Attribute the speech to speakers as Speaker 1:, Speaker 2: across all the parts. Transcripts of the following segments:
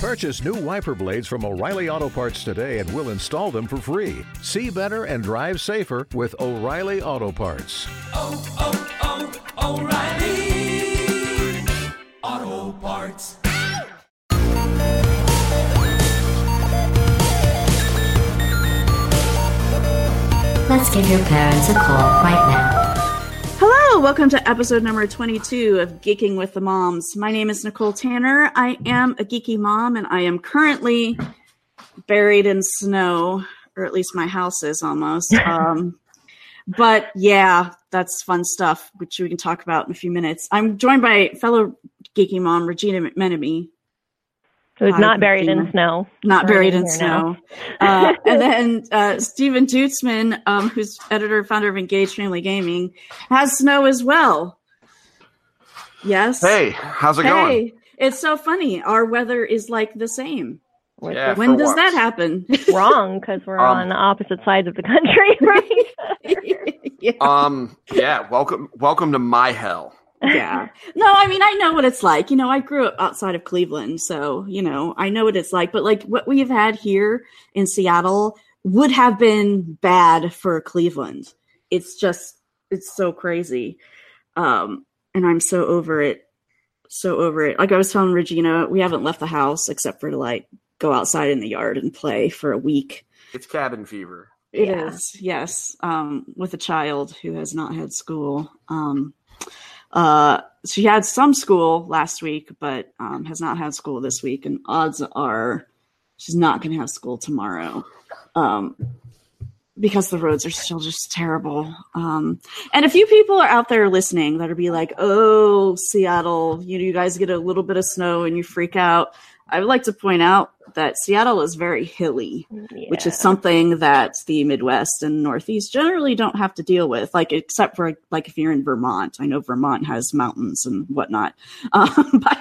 Speaker 1: Purchase new wiper blades from O'Reilly Auto Parts today and we'll install them for free. See better and drive safer with O'Reilly Auto Parts.
Speaker 2: oh, oh, oh O'Reilly Auto Parts.
Speaker 3: Let's give your parents a call right now.
Speaker 4: Welcome to episode number 22 of Geeking with the Moms. My name is Nicole Tanner. I am a geeky mom and I am currently buried in snow, or at least my house is almost. Um, but yeah, that's fun stuff, which we can talk about in a few minutes. I'm joined by fellow geeky mom, Regina McMenemy.
Speaker 5: Who's
Speaker 4: Hi,
Speaker 5: not buried
Speaker 4: Christina.
Speaker 5: in snow.
Speaker 4: not
Speaker 5: We're
Speaker 4: buried in snow. uh, and then uh, Stephen Duetzmann, um, who's editor founder of Engaged Family Gaming, has snow as well. Yes.
Speaker 6: Hey, how's it going?
Speaker 4: Hey, it's so funny. Our weather is like the same.
Speaker 6: Yeah.
Speaker 4: when does
Speaker 6: once.
Speaker 4: that happen?
Speaker 5: wrong because we're
Speaker 6: Um,
Speaker 5: on the opposite sides of the country, right?
Speaker 4: yeah.
Speaker 6: Um, yeah, welcome, welcome to my hell.
Speaker 4: Yeah. No, I mean, I know what it's like. You know, I grew up outside of Cleveland, so, you know, I know what it's like. But like what we've had here in Seattle would have been bad for Cleveland. It's just, it's so crazy. Um, and I'm so over it. So over it. Like I was telling Regina, we haven't left the house except for to like go outside in the yard and play for a week.
Speaker 6: It's cabin fever.
Speaker 4: It is,
Speaker 5: Yeah.
Speaker 4: yes. Um, with a child who has not had school. Um, uh, she had some school last week, but um, has not had school this week, and odds are she's not going to have school tomorrow. Um, because the roads are still just terrible. Um, and a few people are out there listening that'll be like, "Oh, Seattle, you know, you guys get a little bit of snow and you freak out." I would like to point out that Seattle is very hilly which is something that the Midwest and Northeast generally don't have to deal with, like except for like if you're in Vermont. I know Vermont has mountains and whatnot, um, but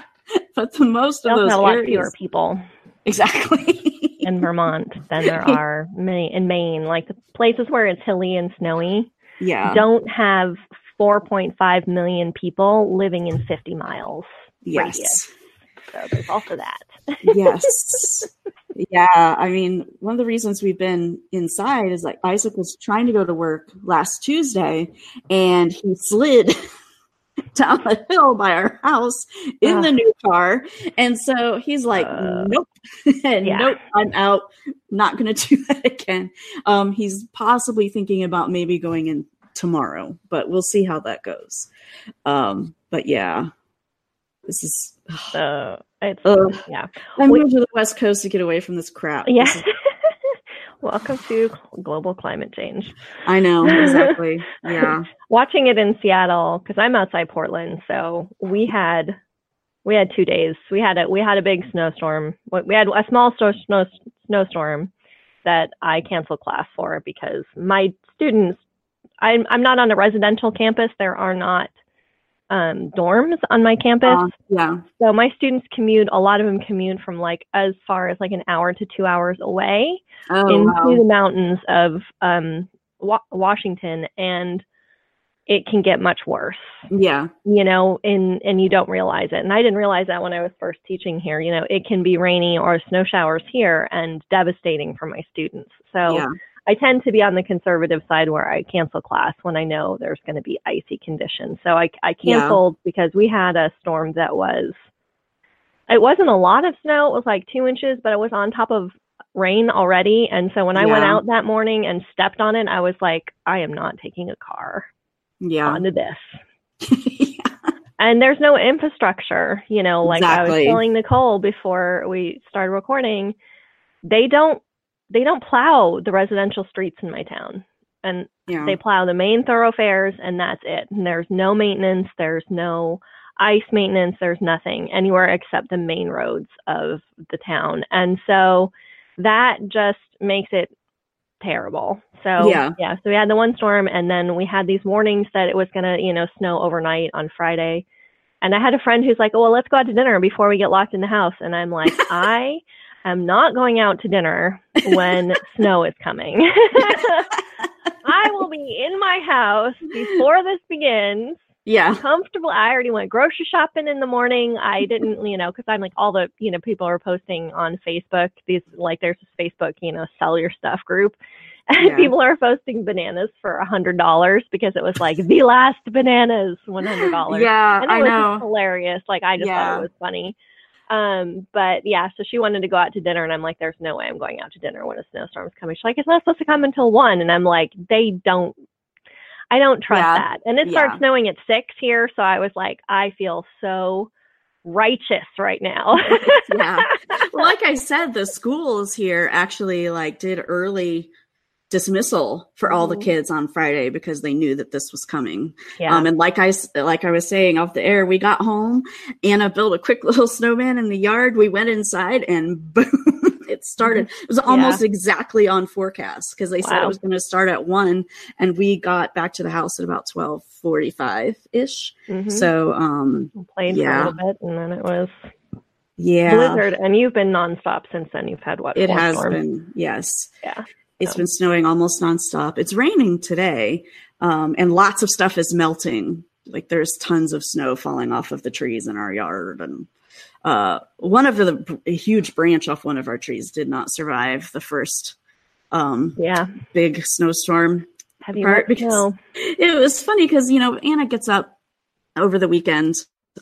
Speaker 4: but the most of those
Speaker 5: have a lot
Speaker 4: areas,
Speaker 5: fewer people
Speaker 4: exactly.
Speaker 5: in Vermont than there are many in Maine. Like the places where it's hilly and snowy
Speaker 4: yeah,
Speaker 5: don't have 4.5 million people living in 50 miles.
Speaker 4: yes,
Speaker 5: radius. So there's also that.
Speaker 4: Yes, yeah. I mean, one of the reasons we've been inside is like Isaac was trying to go to work last Tuesday, and he slid. down the hill by our house in
Speaker 5: Ugh.
Speaker 4: the new car. And so he's like,
Speaker 5: Uh,
Speaker 4: nope, and
Speaker 5: yeah.
Speaker 4: nope, I'm out. Not going to do that again. Um, he's possibly thinking about maybe going in tomorrow, but we'll see how that goes. Um, but yeah, this is.
Speaker 5: So it's,
Speaker 4: Ugh.
Speaker 5: yeah.
Speaker 4: I
Speaker 5: We-
Speaker 4: moved to the West Coast to get away from this crap.
Speaker 5: Yeah.
Speaker 4: This is-
Speaker 5: Welcome to global climate change.
Speaker 4: I know exactly. Yeah.
Speaker 5: Watching it in Seattle because I'm outside Portland, so we had we had two days. We had a we had a big snowstorm. We had a small snow, snow snowstorm that I canceled class for because my students. I'm I'm not on a residential campus. There are not um, dorms on my campus.
Speaker 4: Uh, yeah.
Speaker 5: So my students commute, a lot of them commute from like as far as like an hour to two hours away
Speaker 4: Oh,
Speaker 5: into
Speaker 4: wow.
Speaker 5: the mountains of um, wa- Washington, and it can get much worse,
Speaker 4: Yeah.
Speaker 5: you know, and and you don't realize it. And I didn't realize that when I was first teaching here. You know, it can be rainy or snow showers here and devastating for my students. So
Speaker 4: Yeah.
Speaker 5: I tend to be on the conservative side where I cancel class when I know there's going to be icy conditions. So I, I
Speaker 4: Yeah.
Speaker 5: canceled because we had a storm that was, it wasn't a lot of snow. It was like two inches, but it was on top of rain already. And so when I went out that morning and stepped on it, I was like, I am not taking a car
Speaker 4: Yeah.
Speaker 5: onto this. And there's no infrastructure, you know, like I was telling Nicole before we started recording, they don't they don't plow the residential streets in my town. And
Speaker 4: yeah.
Speaker 5: they plow the main thoroughfares and that's it. And there's no maintenance, there's no ice maintenance, there's nothing anywhere except the main roads of the town. And so that just makes it terrible. So
Speaker 4: Yeah.
Speaker 5: yeah, so we had the one storm and then we had these warnings that it was going to, you know, snow overnight on Friday. And I had a friend who's like, "Oh, well, let's go out to dinner before we get locked in the house." And I'm like, "I am not going out to dinner when snow is coming. I will be in my house before this begins
Speaker 4: Yeah.
Speaker 5: comfortable. I already went grocery shopping in the morning. I didn't, you know, because I'm like all the, you know, people are posting on Facebook. These like there's this Facebook, you know, sell your stuff group, and
Speaker 4: Yeah.
Speaker 5: people are posting bananas for a hundred dollars because it was like the last bananas, one hundred dollars.
Speaker 4: Yeah,
Speaker 5: and it
Speaker 4: I
Speaker 5: was
Speaker 4: know.
Speaker 5: hilarious. Like I just
Speaker 4: Yeah.
Speaker 5: thought it was funny. Um, but yeah, so she wanted to go out to dinner, and I'm like, "There's no way I'm going out to dinner when a snowstorm's coming." She's like, "It's not supposed to come until one," and I'm like, "They don't." I don't trust
Speaker 4: Yeah.
Speaker 5: that. And it
Speaker 4: Yeah.
Speaker 5: starts snowing at six here, so I was like, I feel so righteous right now.
Speaker 4: Yeah. Like I said, the schools here actually like did early dismissal for all the
Speaker 5: Mhm.
Speaker 4: kids on Friday because they knew that this was coming.
Speaker 5: yeah.
Speaker 4: Um, and like I like I was saying off the air, we got home. Anna built a quick little snowman in the yard. We went inside, and boom, it started. It was almost exactly on forecast because they said it was going to start at one, and we got back to the house at about twelve forty-five ish.
Speaker 5: Mhm.
Speaker 4: So, um,
Speaker 5: played
Speaker 4: yeah.
Speaker 5: for a little bit, and then it was
Speaker 4: yeah,
Speaker 5: blizzard. And you've been nonstop since then. You've had what?
Speaker 4: it has
Speaker 5: storms?
Speaker 4: been. Yes,
Speaker 5: Yeah.
Speaker 4: It's been snowing almost nonstop. It's raining today, um, and lots of stuff is melting. Like there's tons of snow falling off of the trees in our yard, and uh, one of the a huge branch off one of our trees did not survive the first um,
Speaker 5: Yeah.
Speaker 4: big snowstorm.
Speaker 5: Heavy
Speaker 4: Part because-
Speaker 5: snow.
Speaker 4: It was funny because you know Anna gets up over the weekend.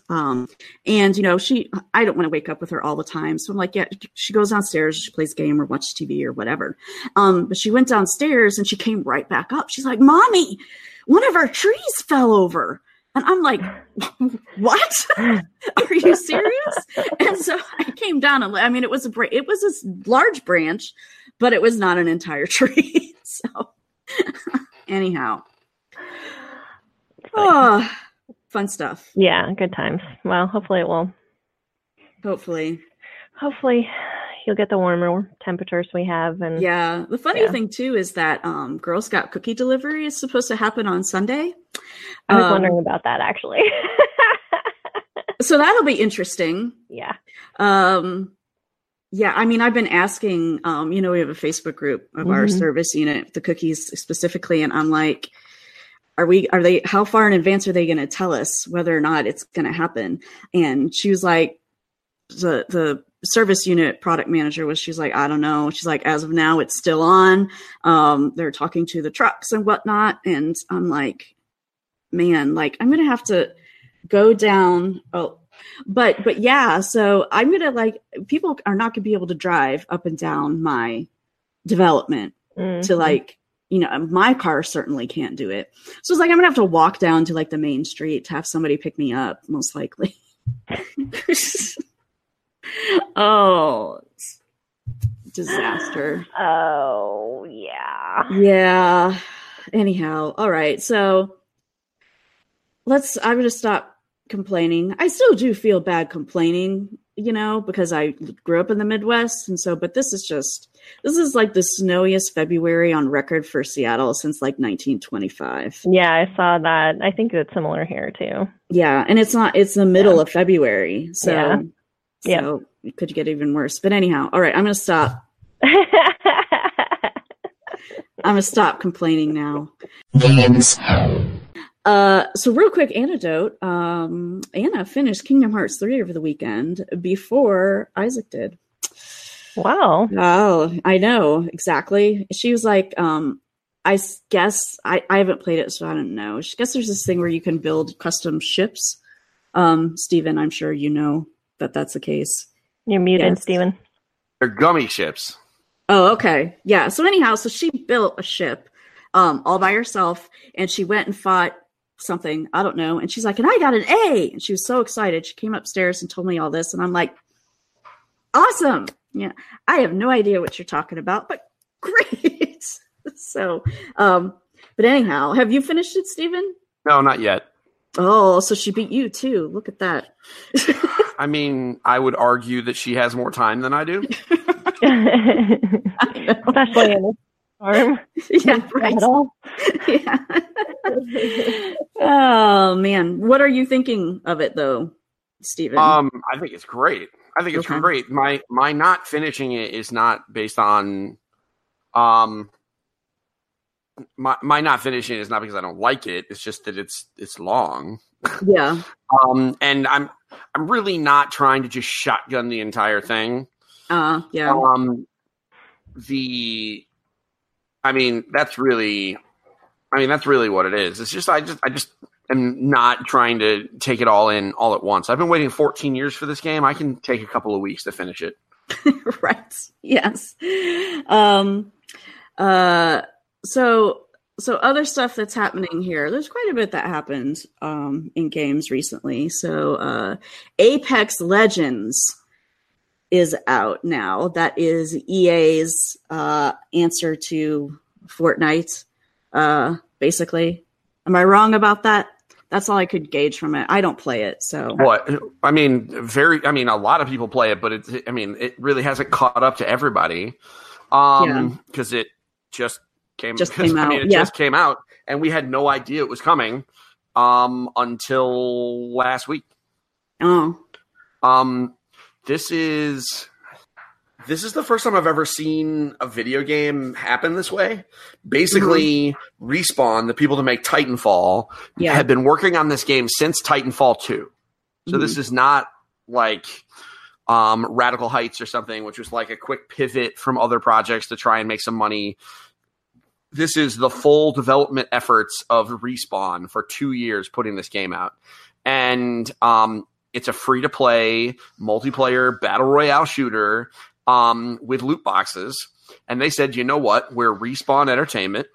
Speaker 4: Um, and you know, she, I don't want to wake up with her all the time. So I'm like, yeah, she goes downstairs, she plays game or watches TV or whatever. Um, but she went downstairs and she came right back up. She's like, mommy, one of our trees fell over. And I'm like, what? Are you serious? and so I came down and I mean, it was a, it was a large branch, but it was not an entire tree. so anyhow, oh, fun stuff.
Speaker 5: Yeah, good times. Well, hopefully it will.
Speaker 4: Hopefully.
Speaker 5: Hopefully you'll get the warmer temperatures we have. And
Speaker 4: Yeah. The funny
Speaker 5: Yeah.
Speaker 4: thing too is that um, Girl Scout cookie delivery is supposed to happen on Sunday.
Speaker 5: I was
Speaker 4: Um,
Speaker 5: wondering about that actually.
Speaker 4: So that'll be interesting.
Speaker 5: yeah.
Speaker 4: Um, yeah, I mean, I've been asking. Um, you know, we have a Facebook group of our
Speaker 5: Mhm.
Speaker 4: service unit, the cookies specifically, and I'm like, "Are we? Are they? How far in advance are they going to tell us whether or not it's going to happen?" And she was like, "the the service unit product manager was. She's like, I don't know. She's like, as of now, it's still on. Um, they're talking to the trucks and whatnot, and I'm like, man, like I'm going to have to." go down oh but but yeah so i'm gonna like people are not gonna be able to drive up and down my development to
Speaker 5: Mhm.
Speaker 4: like you know my car certainly can't do it so it's like i'm gonna have to walk down to like the main street to have somebody pick me up most likely oh disaster
Speaker 5: Oh yeah.
Speaker 4: yeah. Anyhow, all right. So let's I'm gonna stop complaining. I still do feel bad complaining, you know, because I grew up in the Midwest and so but this is just this is like the snowiest February on record for Seattle since like 1925.
Speaker 5: Yeah, I saw that. I think it's similar here too.
Speaker 4: Yeah, and it's not it's the middle of February. So
Speaker 5: Yeah. Yeah.
Speaker 4: so it could get even worse. But anyhow, all right, I'm gonna stop. I'm gonna stop complaining now.
Speaker 2: Games.
Speaker 4: Uh, so real quick anecdote. Um, Anna finished Kingdom Hearts 3 over the weekend before Isaac did.
Speaker 5: Wow.
Speaker 4: Oh, I know exactly. She was like, um, I s- guess I, I haven't played it, so I don't know. She guess there's this thing where you can build custom ships. Um, Stephen, I'm sure you know that that's the case.
Speaker 5: You're muted,
Speaker 4: Yes.
Speaker 5: Stephen.
Speaker 6: They're gummy ships.
Speaker 4: Oh, okay. Yeah. So anyhow, so she built a ship um all by herself and she went and fought something, I don't know, and she's like, "And I got an A." And she was so excited. She came upstairs and told me all this and I'm like, "Awesome." Yeah. I have no idea what you're talking about, but great. so, um but anyhow, have you finished it, Stephen?
Speaker 6: No, not yet.
Speaker 4: Oh, so she beat you too. Look at that.
Speaker 6: I mean, I would argue that she has more time than I do.
Speaker 5: Especially in a storm.
Speaker 4: yeah, right. Yeah. oh man, what are you thinking of it though, Stephen?
Speaker 6: Um, I think it's great. I think it's
Speaker 4: Okay.
Speaker 6: great. My my not finishing it is not based on um my my not finishing it is not because I don't like it. It's just that it's it's long
Speaker 4: Yeah.
Speaker 6: Um, and I'm I'm really not trying to just shotgun the entire thing.
Speaker 4: Uh, yeah.
Speaker 6: Um, the, I mean, that's really, I mean, that's really what it is. It's just I just I just am not trying to take it all in all at once. I've been waiting 14 years for this game. I can take a couple of weeks to finish it.
Speaker 4: right. Yes. Um, uh, so, so other stuff that's happening here. There's quite a bit that happened um, in games recently. So, uh, Apex Legends is out now. That is EA's uh, answer to Fortnite. Uh, basically, am I wrong about that? That's all I could gauge from it. I don't play it, so
Speaker 6: What I mean, very. I mean, a lot of people play it, but it's. I mean, it really hasn't caught up to everybody. Um, because it just came.
Speaker 4: Just came out.
Speaker 6: I mean, it
Speaker 4: yeah.
Speaker 6: just came out, and we had no idea it was coming. Um, until last week.
Speaker 4: oh,
Speaker 6: Um, this is this is the first time I've ever seen a video game happen this way. Basically, Respawn, the people that make Titanfall,
Speaker 4: yeah,
Speaker 6: have been working on this game since Titanfall 2. So this is not like um, Radical Heights or something, which was like a quick pivot from other projects to try and make some money. This is the full development efforts of Respawn for two years putting this game out. And um, it's a free to play multiplayer battle royale shooter um, with loot boxes. And they said, you know what? We're Respawn Entertainment.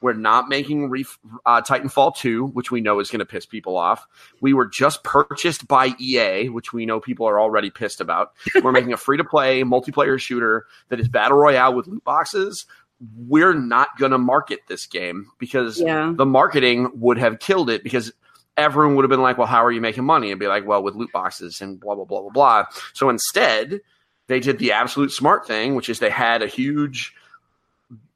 Speaker 6: We're not making Re- uh, Titanfall 2, which we know is going to piss people off. We were just purchased by EA, which we know people are already pissed about. We're making a free to play multiplayer shooter that is battle royale with loot boxes. We're not going to market this game because
Speaker 4: yeah,
Speaker 6: the marketing would have killed it because everyone would have been like, well, how are you making money? And be like, well, with loot boxes and blah, blah, blah, blah, blah. So instead, they did the absolute smart thing, which is they had a huge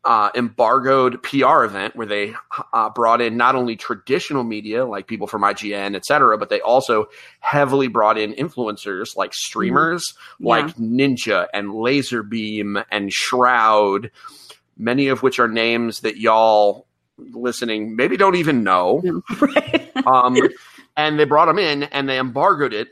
Speaker 6: uh, embargoed PR event where they uh, brought in not only traditional media like people from IGN, et cetera, but they also heavily brought in influencers like streamers
Speaker 4: Yeah.
Speaker 6: like Ninja and Lazarbeam and Shroud, many of which are names that y'all listening maybe don't even know.
Speaker 4: right.
Speaker 6: Um, and they brought them in and they embargoed it.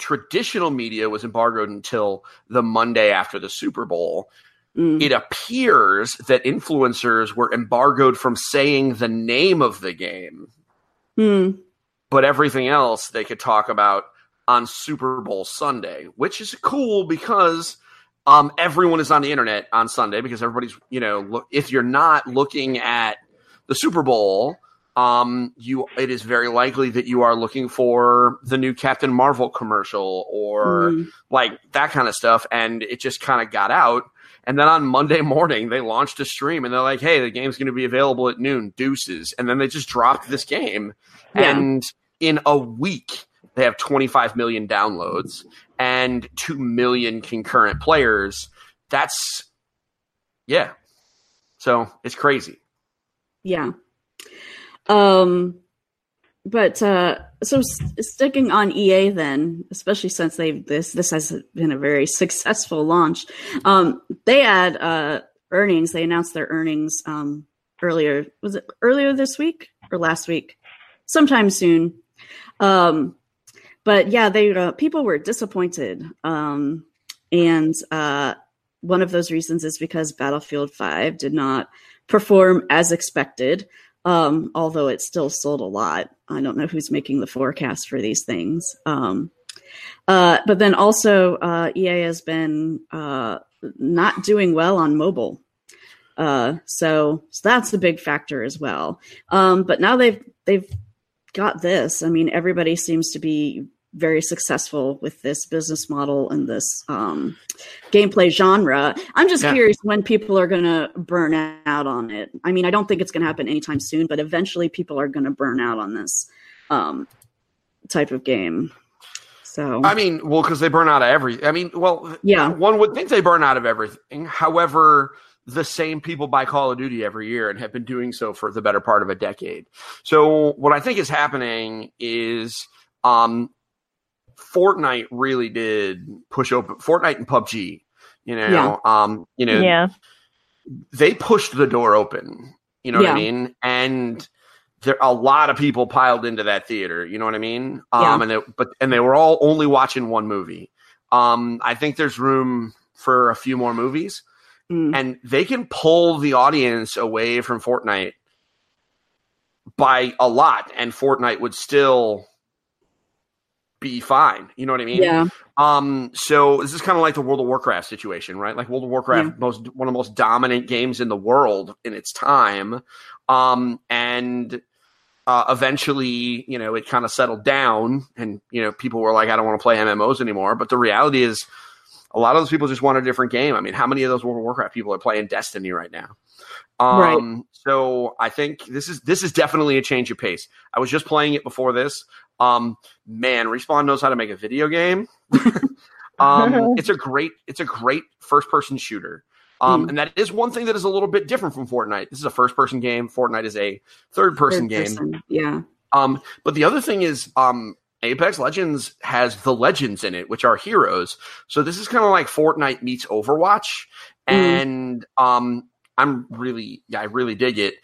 Speaker 6: Traditional media was embargoed until the Monday after the Super Bowl.
Speaker 4: Mm.
Speaker 6: It appears that influencers were embargoed from saying the name of the game,
Speaker 4: Hmm.
Speaker 6: but everything else they could talk about on Super Bowl Sunday, which is cool because um, everyone is on the internet on Sunday because everybody's, you know, look, if you're not looking at the Super Bowl, um, you it is very likely that you are looking for the new Captain Marvel commercial or
Speaker 4: Mm.
Speaker 6: like that kind of stuff, and it just kind of got out. And then on Monday morning, they launched a stream, and they're like, "Hey, the game's going to be available at noon. Deuces!" And then they just dropped this game,
Speaker 4: Yeah.
Speaker 6: and in a week, they have 25 million downloads and 2 million concurrent players. That's yeah. So it's crazy.
Speaker 4: Yeah. Um, but uh, so s- sticking on EA then, especially since they've this this has been a very successful launch. Um, they had uh earnings. They announced their earnings um earlier. Was it earlier this week or last week? Sometime soon. Um, but yeah, they uh, people were disappointed. Um, and uh, one of those reasons is because Battlefield Five did not perform as expected um, although it still sold a lot. I don't know who's making the forecast for these things. Um, uh, but then also, uh, EA has been uh, not doing well on mobile. Uh, so, so that's a big factor as well. Um, but now they've they've got this. I mean, everybody seems to be very successful with this business model and this um, gameplay genre. I'm just
Speaker 6: Yeah.
Speaker 4: curious when people are going to burn out on it. I mean, I don't think it's going to happen anytime soon, but eventually people are going to burn out on this um, type of game. So,
Speaker 6: I mean, well, because they burn out of every. I mean, well,
Speaker 4: Yeah.
Speaker 6: One would think they burn out of everything. However, the same people buy Call of Duty every year and have been doing so for the better part of a decade. So, what I think is happening is, um, Fortnite really did push open Fortnite and PUBG. You know,
Speaker 4: Yeah.
Speaker 6: um, you know,
Speaker 5: Yeah.
Speaker 6: they pushed the door open. You know what I mean? And there a lot of people piled into that theater. You know what I mean? Um,
Speaker 4: Yeah.
Speaker 6: and it, but and they were all only watching one movie. Um, I think there's room for a few more movies,
Speaker 4: Mm.
Speaker 6: and they can pull the audience away from Fortnite by a lot, and Fortnite would still be fine. You know what I mean?
Speaker 4: Yeah.
Speaker 6: Um, so this is kind of like the World of Warcraft situation, right? Like World of Warcraft, most one of the most dominant games in the world in its time. Um, and uh, eventually, you know, it kind of settled down, and you know, people were like, "I don't want to play MMOs anymore." But the reality is, a lot of those people just want a different game. I mean, how many of those World of Warcraft people are playing Destiny right now? Um, so I think this is this is definitely a change of pace. I was just playing it before this. Um, man, Respawn knows how to make a video game. um, it's a great it's a great first person shooter. Um,
Speaker 4: Mm.
Speaker 6: and that is one thing that is a little bit different from Fortnite. This is a first person game. Fortnite is a third person
Speaker 4: Third
Speaker 6: game.
Speaker 4: person. Yeah.
Speaker 6: Um, but the other thing is, um, Apex Legends has the legends in it, which are heroes. So this is kind of like Fortnite meets Overwatch,
Speaker 4: Mhm.
Speaker 6: and um, I'm really, yeah, I really dig it.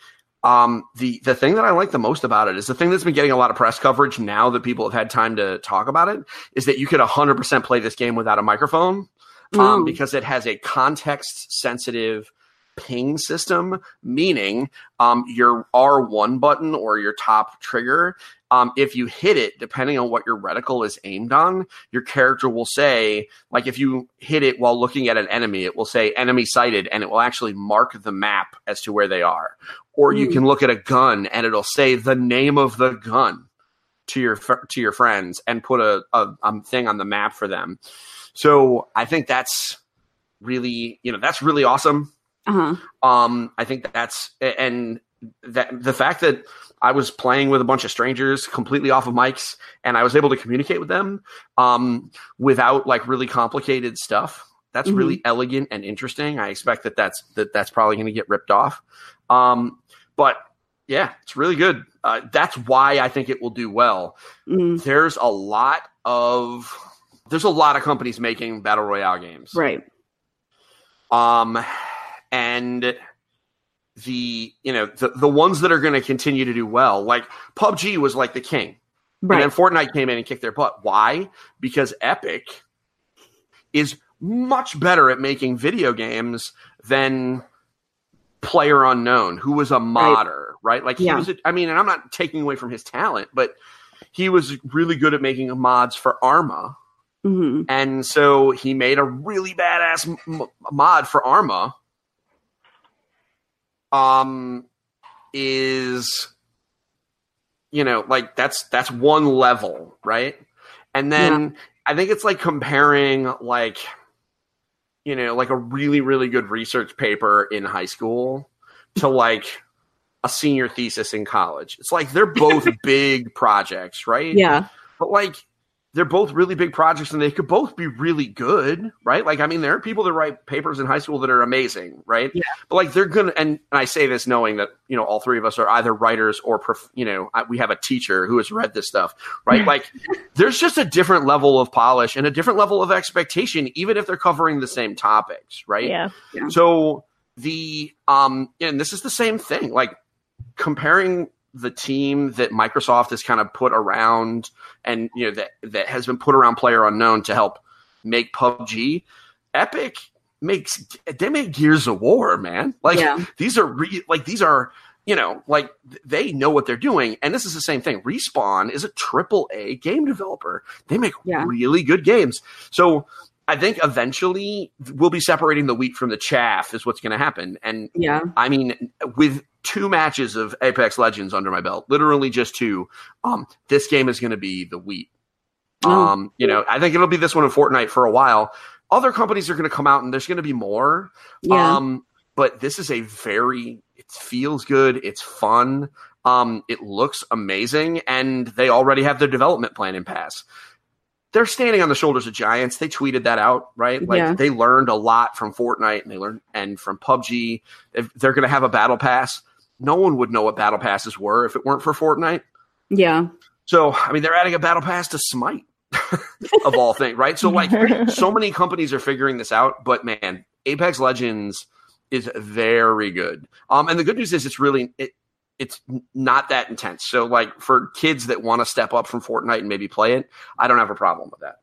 Speaker 6: Um, the the thing that I like the most about it is the thing that's been getting a lot of press coverage now that people have had time to talk about it is that you could 100% play this game without a microphone um,
Speaker 4: Mm.
Speaker 6: because it has a context sensitive ping system, meaning um, your R1 button or your top trigger, um, if you hit it, depending on what your reticle is aimed on, your character will say, like if you hit it while looking at an enemy, it will say enemy sighted and it will actually mark the map as to where they are. Or you
Speaker 4: Hmm.
Speaker 6: can look at a gun and it'll say the name of the gun to your to your friends and put a, a, a thing on the map for them. So I think that's really, you know, that's really awesome.
Speaker 4: Uh huh.
Speaker 6: Um, I think that's and that the fact that I was playing with a bunch of strangers completely off of mics and I was able to communicate with them um, without like really complicated stuff. That's
Speaker 4: Mhm.
Speaker 6: really elegant and interesting. I expect that that's that that's probably going to get ripped off. Um, but yeah, it's really good. Uh, that's why I think it will do well.
Speaker 4: Mm.
Speaker 6: There's a lot of there's a lot of companies making battle royale games.
Speaker 4: Right.
Speaker 6: Um, and the you know the the ones that are going to continue to do well, like PUBG was like the king,
Speaker 4: Right.
Speaker 6: and then Fortnite came in and kicked their butt. Why? Because Epic is much better at making video games than Player Unknown, who was a modder, right? Like he
Speaker 4: Yeah.
Speaker 6: was. A, I mean, and I'm not taking away from his talent, but he was really good at making mods for Arma.
Speaker 4: hmm
Speaker 6: And so he made a really badass m- mod for Arma. Um, is you know like that's that's one level, right? And then I think it's like comparing like you know like a really really good research paper in high school to like a senior thesis in college. It's like they're both big projects, right?
Speaker 4: Yeah.
Speaker 6: but like they're both really big projects and they could both be really good right? Like i mean there are people that write papers in high school that are amazing right?
Speaker 4: Yeah.
Speaker 6: but like they're gonna and, and i say this knowing that you know all three of us are either writers or prof, you know I, we have a teacher who has read this stuff right? Like there's just a different level of polish and a different level of expectation even if they're covering the same topics right?
Speaker 5: Yeah.
Speaker 6: so the um and this is the same thing like comparing the team that Microsoft has kind of put around and you know that that has been put around player unknown to help make PUBG Epic makes they make Gears of War man like
Speaker 4: Yeah.
Speaker 6: these are re, like these are you know like they know what they're doing and this is the same thing respawn is a triple a game developer they make
Speaker 4: Yeah.
Speaker 6: really good games so i think eventually we'll be separating the wheat from the chaff is what's going to happen and
Speaker 4: Yeah.
Speaker 6: I mean, with two matches of Apex Legends under my belt, literally just two, um, this game is going to be the wheat.
Speaker 4: Oh.
Speaker 6: Um, you know, I think it'll be this one in Fortnite for a while. Other companies are going to come out and there's going to be more.
Speaker 4: Yeah.
Speaker 6: Um, but this is a very, it feels good. It's fun. Um, it looks amazing, and they already have their development plan in pass. They're standing on the shoulders of giants. They tweeted that out, right? Like
Speaker 4: Yeah.
Speaker 6: they learned a lot from Fortnite, and they learned and from PUBG. They're going to have a battle pass, no one would know what battle passes were if it weren't for Fortnite.
Speaker 4: yeah.
Speaker 6: So, I mean, they're adding a battle pass to Smite, of all things, right? So, like, so many companies are figuring this out, but man, Apex Legends is very good. Um, and the good news is it's really it, it's not that intense. So like for kids that want to step up from Fortnite and maybe play it, I don't have a problem with that.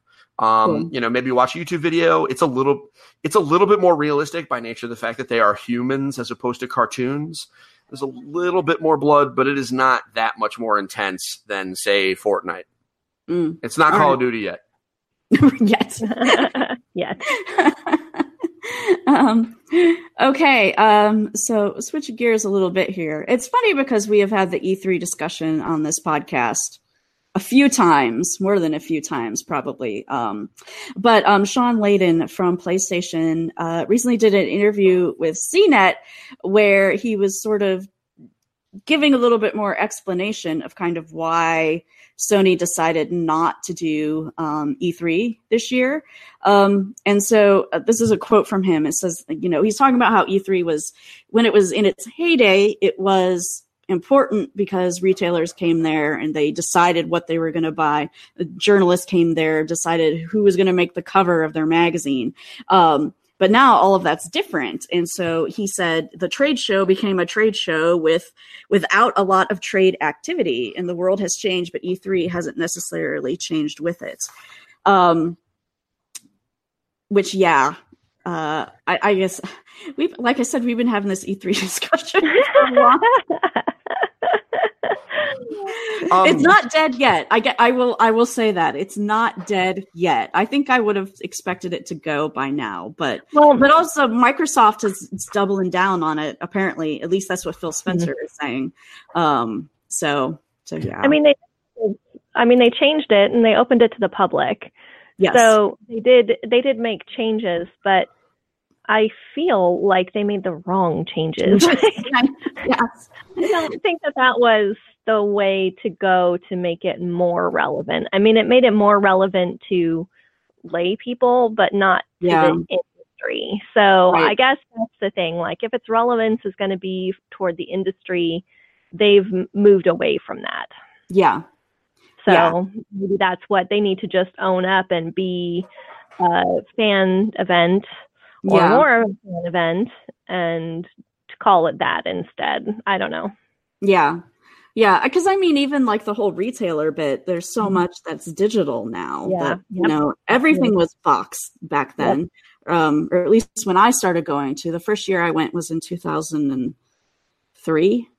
Speaker 6: Um,
Speaker 4: Cool.
Speaker 6: you know, maybe watch a YouTube video. It's a little, it's a little bit more realistic by nature of the fact that they are humans as opposed to cartoons. There's a little bit more blood, but it is not that much more intense than say Fortnite.
Speaker 4: Mm.
Speaker 6: It's not
Speaker 4: All
Speaker 6: Call
Speaker 4: right.
Speaker 6: of Duty yet.
Speaker 4: yes.
Speaker 5: yes.
Speaker 4: um, okay. Um, so switch gears a little bit here. It's funny because we have had the E3 discussion on this podcast a few times, more than a few times, probably. Um, but um, Shawn Layden from PlayStation uh, recently did an interview with CNET where he was sort of giving a little bit more explanation of kind of why Sony decided not to do um, E3 this year. Um, and so uh, this is a quote from him. It says, you know, he's talking about how E3 was, when it was in its heyday, it was important because retailers came there and they decided what they were going to buy. The journalists came there, decided who was going to make the cover of their magazine. Um, but now all of that's different. And so he said the trade show became a trade show with without a lot of trade activity and the world has changed, but E3 hasn't necessarily changed with it. Um, which, yeah, uh, I, I guess we've, like I said, we've been having this E3 discussion for a while.
Speaker 6: Um,
Speaker 4: it's not dead yet. I get. I will. I will say that it's not dead yet. I think I would have expected it to go by now, but
Speaker 5: well,
Speaker 4: but also Microsoft is is doubling down on it. Apparently, at least that's what Phil Spencer is saying. Um. So. So yeah.
Speaker 5: I mean they I mean they changed it and they opened it to the public.
Speaker 4: yes.
Speaker 5: So they did they did make changes, but I feel like they made the wrong changes.
Speaker 4: yes.
Speaker 5: I don't think that that was the way to go to make it more relevant. I mean, it made it more relevant to lay people, but not to
Speaker 4: Yeah.
Speaker 5: the industry. So
Speaker 4: Right.
Speaker 5: I guess that's the thing. Like, if its relevance is going to be toward the industry, they've moved away from that.
Speaker 4: Yeah.
Speaker 5: So
Speaker 4: Yeah.
Speaker 5: maybe that's what they need to just own up and be a fan event or
Speaker 4: Yeah.
Speaker 5: more of a fan event and to call it that instead. I don't know.
Speaker 4: Yeah. Yeah, because I mean, even like the whole retailer bit, there's so
Speaker 5: Mhm.
Speaker 4: much that's digital now.
Speaker 5: Yeah,
Speaker 4: that, you
Speaker 5: yep.
Speaker 4: know, everything was box back
Speaker 5: Yep.
Speaker 4: then, um, or at least when I started going to. The first year I went was in 2003,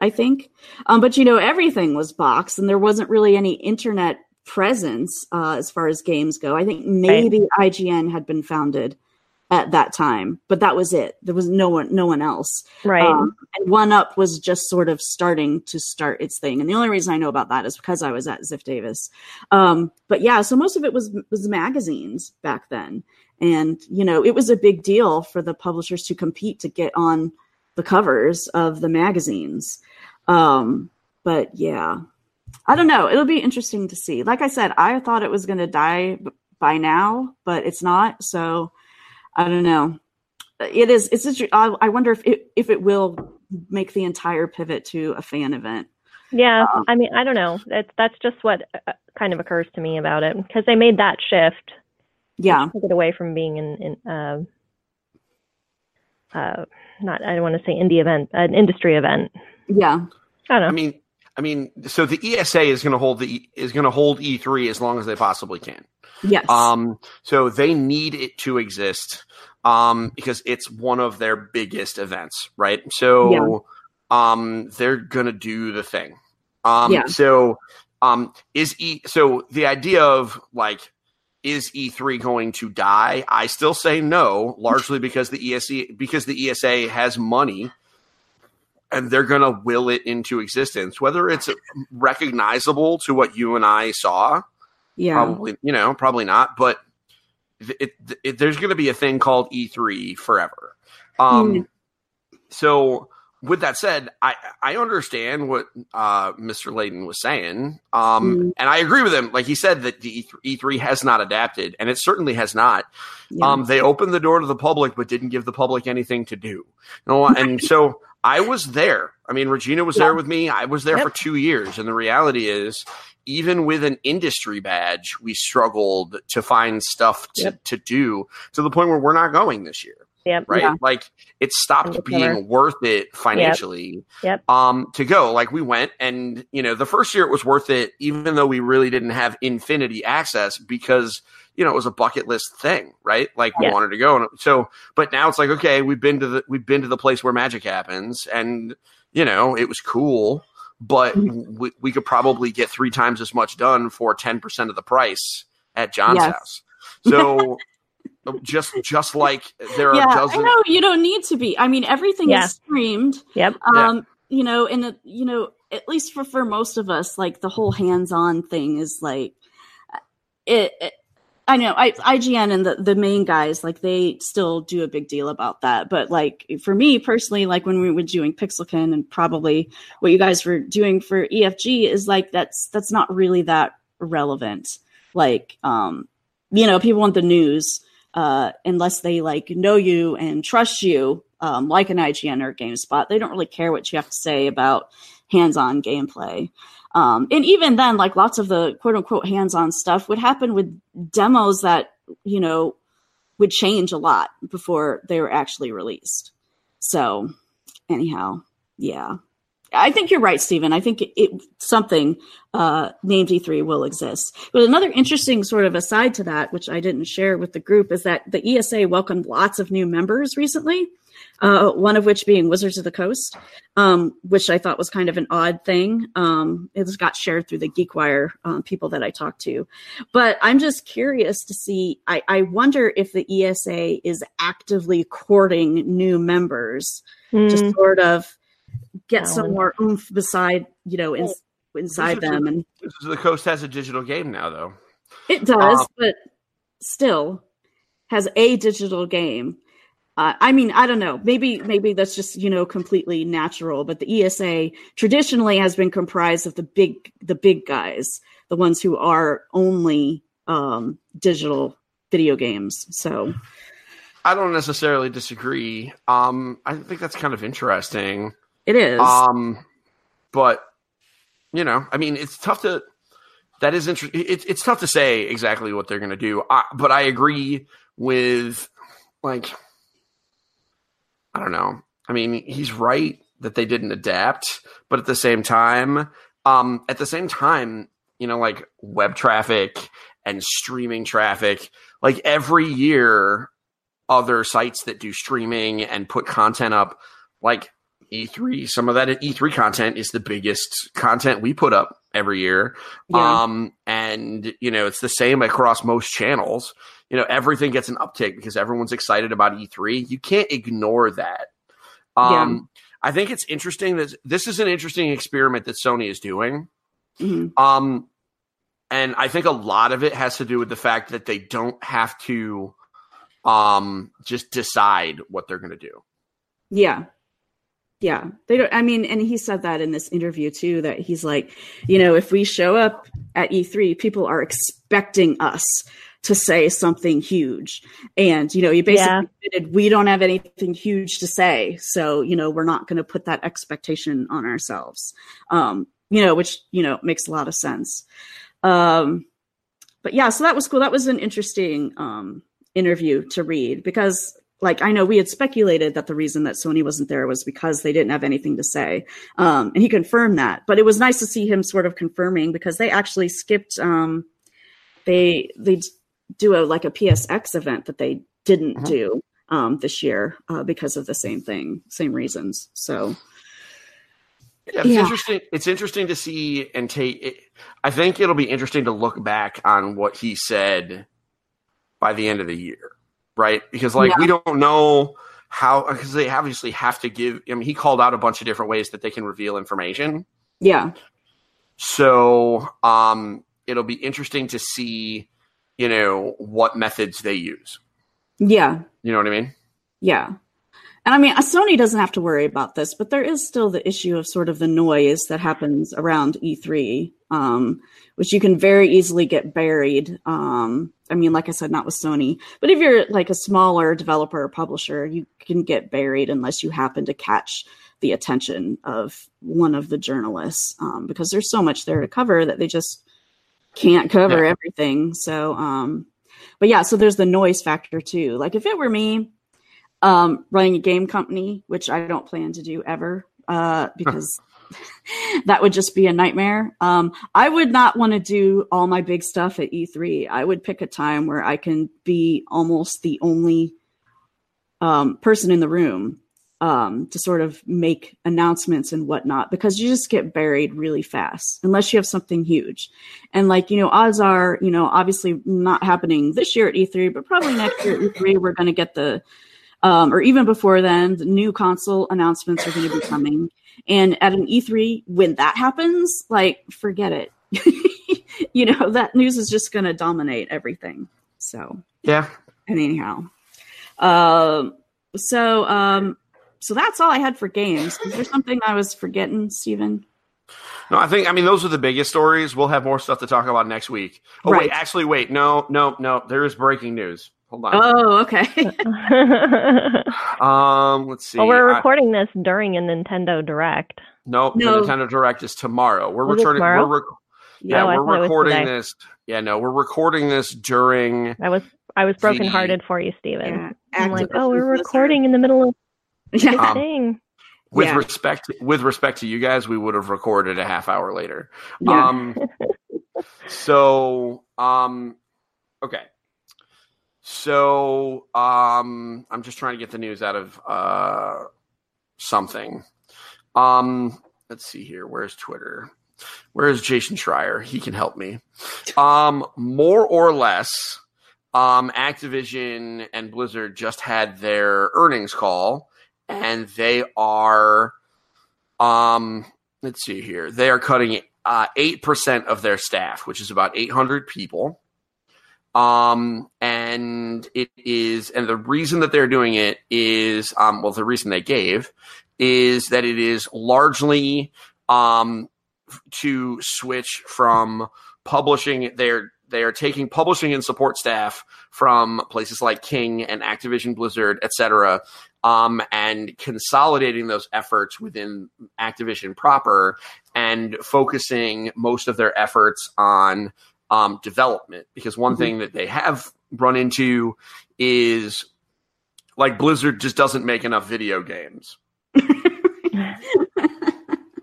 Speaker 4: I think. Um, but you know, everything was box, and there wasn't really any internet presence uh, as far as games go. I think maybe IGN had been founded at that time, but that was it. There was no one, no one else.
Speaker 5: Right.
Speaker 4: Um, and One Up was just sort of starting to start its thing, and the only reason I know about that is because I was at Ziff Davis. Um, but yeah, so most of it was was magazines back then, and you know it was a big deal for the publishers to compete to get on the covers of the magazines. Um, but yeah, I don't know. It'll be interesting to see. Like I said, I thought it was going to die by now, but it's not. So I don't know it is it's inter- I, I wonder if it if it will make the entire pivot to a fan event
Speaker 5: yeah.
Speaker 4: um,
Speaker 5: I mean, I don't know. That's that's just what uh, kind of occurs to me about it because they made that shift,
Speaker 4: yeah
Speaker 5: took it away from being in, in uh, uh, not I don't want to say indie event, an industry event.
Speaker 4: yeah
Speaker 5: I don't know.
Speaker 6: I mean, I mean, so the ESA is going to hold the is going to hold E3 as long as they possibly can.
Speaker 4: yes
Speaker 6: Um, so they need it to exist um, because it's one of their biggest events, right? So um, they're gonna do the thing. Um,
Speaker 4: Yeah.
Speaker 6: So um, is E so the idea of like is E3 going to die? I still say no, largely because the ESA because the ESA has money and they're going to will it into existence, whether it's recognizable to what you and I saw
Speaker 4: yeah
Speaker 6: probably you know probably not but it, it, it- there's going to be a thing called e3 forever um
Speaker 4: Mm.
Speaker 6: so with that said i i understand what uh mr layden was saying um
Speaker 4: Mm.
Speaker 6: and i agree with him like he said that the E3, e3 has not adapted and it certainly has not
Speaker 4: yeah.
Speaker 6: um, they opened the door to the public, but didn't give the public anything to do. You know, and so I was there. I mean, Regina was there with me. I was there
Speaker 5: Yep.
Speaker 6: for two years, and the reality is, even with an industry badge, we struggled to find stuff to,
Speaker 5: Yep.
Speaker 6: to do to the point where we're not going this year.
Speaker 5: Yep.
Speaker 6: right?
Speaker 4: Yeah.
Speaker 6: Like it stopped being worth it financially.
Speaker 5: Yep.
Speaker 6: Um, to go. Like we went and you know, the first year it was worth it, even though we really didn't have infinity access because you know it was a bucket list thing, right? Like we wanted to go, and so but now it's like okay, we've been to the we've been to the place where magic happens, and you know it was cool, but
Speaker 4: Mm-hmm.
Speaker 6: we, we could probably get three times as much done for ten percent of the price at John's
Speaker 4: Yes.
Speaker 6: house. So. Just, just like there are
Speaker 4: yeah, I
Speaker 6: dozens.
Speaker 4: know you don't need to be. I mean, everything
Speaker 5: Yeah.
Speaker 4: is streamed.
Speaker 5: Yep.
Speaker 6: Yeah.
Speaker 4: Um, you know, and it, you know, at least for for most of us, like the whole hands-on thing is like it. it I know I, IGN and the, the main guys, like they still do a big deal about that. But like for me personally, like when we were doing Pixelkin and probably what you guys were doing for EFG is like that's that's not really that relevant. Like um, you know, people want the news uh, unless they like know you and trust you, um, like an IGN or GameSpot. They don't really care what you have to say about hands-on gameplay. Um, and even then, like lots of the quote unquote hands-on stuff would happen with demos that you know would change a lot before they were actually released. So, anyhow, yeah. I think you're right, Stephen. I think it, it something uh, named E3 will exist. But another interesting sort of aside to that, which I didn't share with the group, is that the ESA welcomed lots of new members recently. Uh, one of which being Wizards of the Coast, um, which I thought was kind of an odd thing. Um, it got shared through the GeekWire um, people that I talked to, but I'm just curious to see. I, I wonder if the ESA is actively courting new members to
Speaker 5: Mm,
Speaker 4: sort of get some more oomph beside you know in, inside them and
Speaker 6: the Coast has a digital game now, though.
Speaker 4: it does
Speaker 6: Um,
Speaker 4: but still has a digital game uh, i mean i don't know maybe maybe that's just you know completely natural but the esa traditionally has been comprised of the big the big guys the ones who are only um digital video games so
Speaker 6: I don't necessarily disagree. Um, I think that's kind of interesting.
Speaker 4: It is
Speaker 6: Um, but you know, I mean, it's tough to. That is interesting. It's it's tough to say exactly what they're going to do. I, but I agree with, like, I don't know. I mean, he's right that they didn't adapt, but at the same time, um, at the same time, you know, like web traffic and streaming traffic, like every year, other sites that do streaming and put content up, like E3, some of that E3 content is the biggest content we put up every year.
Speaker 4: Yeah.
Speaker 6: Um, and you know, it's the same across most channels. You know, everything gets an uptick because everyone's excited about E3. You can't ignore that. Um, I think it's interesting that this is an interesting experiment that Sony is doing.
Speaker 4: Mhm.
Speaker 6: Um, and I think a lot of it has to do with the fact that they don't have to um just decide what they're going to do.
Speaker 4: Yeah. Yeah. They don't I mean and he said that in this interview too that he's like, you know, if we show up at E3, people are expecting us to say something huge. And you know, he basically
Speaker 5: Yeah.
Speaker 4: admitted we don't have anything huge to say, so you know, we're not going to put that expectation on ourselves. Um, you know, which, you know, makes a lot of sense. Um but yeah, so that was cool. That was an interesting um interview to read because like I know we had speculated that the reason that Sony wasn't there was because they didn't have anything to say, um, and he confirmed that. But it was nice to see him sort of confirming because they actually skipped. Um, they they do a like a PSX event that they didn't
Speaker 6: Mhm.
Speaker 4: do um, this year uh, because of the same thing, same reasons. So
Speaker 6: Yeah, it's
Speaker 4: Yeah.
Speaker 6: interesting. It's interesting to see and take. It, I think it'll be interesting to look back on what he said by the end of the year, right? Because like
Speaker 4: Yeah.
Speaker 6: we don't know how because they obviously have to give. I mean, he called out a bunch of different ways that they can reveal information.
Speaker 4: yeah,
Speaker 6: So um, it'll be interesting to see, you know, what methods they use.
Speaker 4: yeah,
Speaker 6: You know what I mean?
Speaker 4: Yeah. And I mean, uh, Sony doesn't have to worry about this, but there is still the issue of sort of the noise that happens around E3, um, which you can very easily get buried. Um, I mean, like I said, not with Sony, but if you're like a smaller developer or publisher, you can get buried unless you happen to catch the attention of one of the journalists, um, because there's so much there to cover that they just can't cover
Speaker 6: Yeah.
Speaker 4: everything. So, um, but yeah, so there's the noise factor too. Like if it were me, um, running a game company, which I don't plan to do ever uh, because that would just be a nightmare. Um, I would not want to do all my big stuff at E3. I would pick a time where I can be almost the only um, person in the room um, to sort of make announcements and whatnot because you just get buried really fast unless you have something huge. And like, you know, odds are, you know, obviously not happening this year at E3, but probably next year at E3, we're going to get the, um, or even before then, the new console announcements are going to be coming. And at an E3, when that happens, like, forget it. you know, that news is just going to dominate everything. So,
Speaker 6: Yeah.
Speaker 4: and anyhow. Um, so, um, so that's all I had for games. Is there something I was forgetting, Stephen?
Speaker 6: No, I think I mean those are the biggest stories. We'll have more stuff to talk about next week. Oh
Speaker 4: Right.
Speaker 6: wait, actually, wait, no, no, no. There is breaking news. Hold on.
Speaker 4: Oh, okay.
Speaker 6: Um, let's see.
Speaker 5: well, we're
Speaker 6: I-
Speaker 5: recording this during a Nintendo Direct.
Speaker 6: nope,
Speaker 4: No.
Speaker 6: the Nintendo Direct is tomorrow. We're
Speaker 5: Oh, is
Speaker 6: returning.
Speaker 5: tomorrow?
Speaker 6: We're rec- yeah,
Speaker 5: Oh, I thought it
Speaker 6: we're recording this. Yeah, no, we're recording this during.
Speaker 5: I was I was brokenhearted for you, Stephen.
Speaker 4: Yeah,
Speaker 5: I'm like, oh, we're recording in the middle of this
Speaker 4: yeah.
Speaker 6: Um,
Speaker 5: thing.
Speaker 6: With
Speaker 4: Yeah.
Speaker 6: respect, with respect to you guys, we would have recorded a half hour later.
Speaker 4: Yeah.
Speaker 6: Um, so, um, okay. So, um, I'm just trying to get the news out of uh, something. Um, let's see here. Where's Twitter? Where's Jason Schreier? He can help me. Um, more or less, um, Activision and Blizzard just had their earnings call, and they are, um, let's see here. They are cutting uh, 8% of their staff, which is about 800 people. Um, and it is, and the reason that they're doing it is, um, well, the reason they gave is that it is largely, um, to switch from publishing their, they are taking publishing and support staff from places like King and Activision Blizzard, et cetera, um, and consolidating those efforts within Activision proper and focusing most of their efforts on um, development. Because one
Speaker 4: Mhm.
Speaker 6: thing that they have run into is like Blizzard just doesn't make enough video games.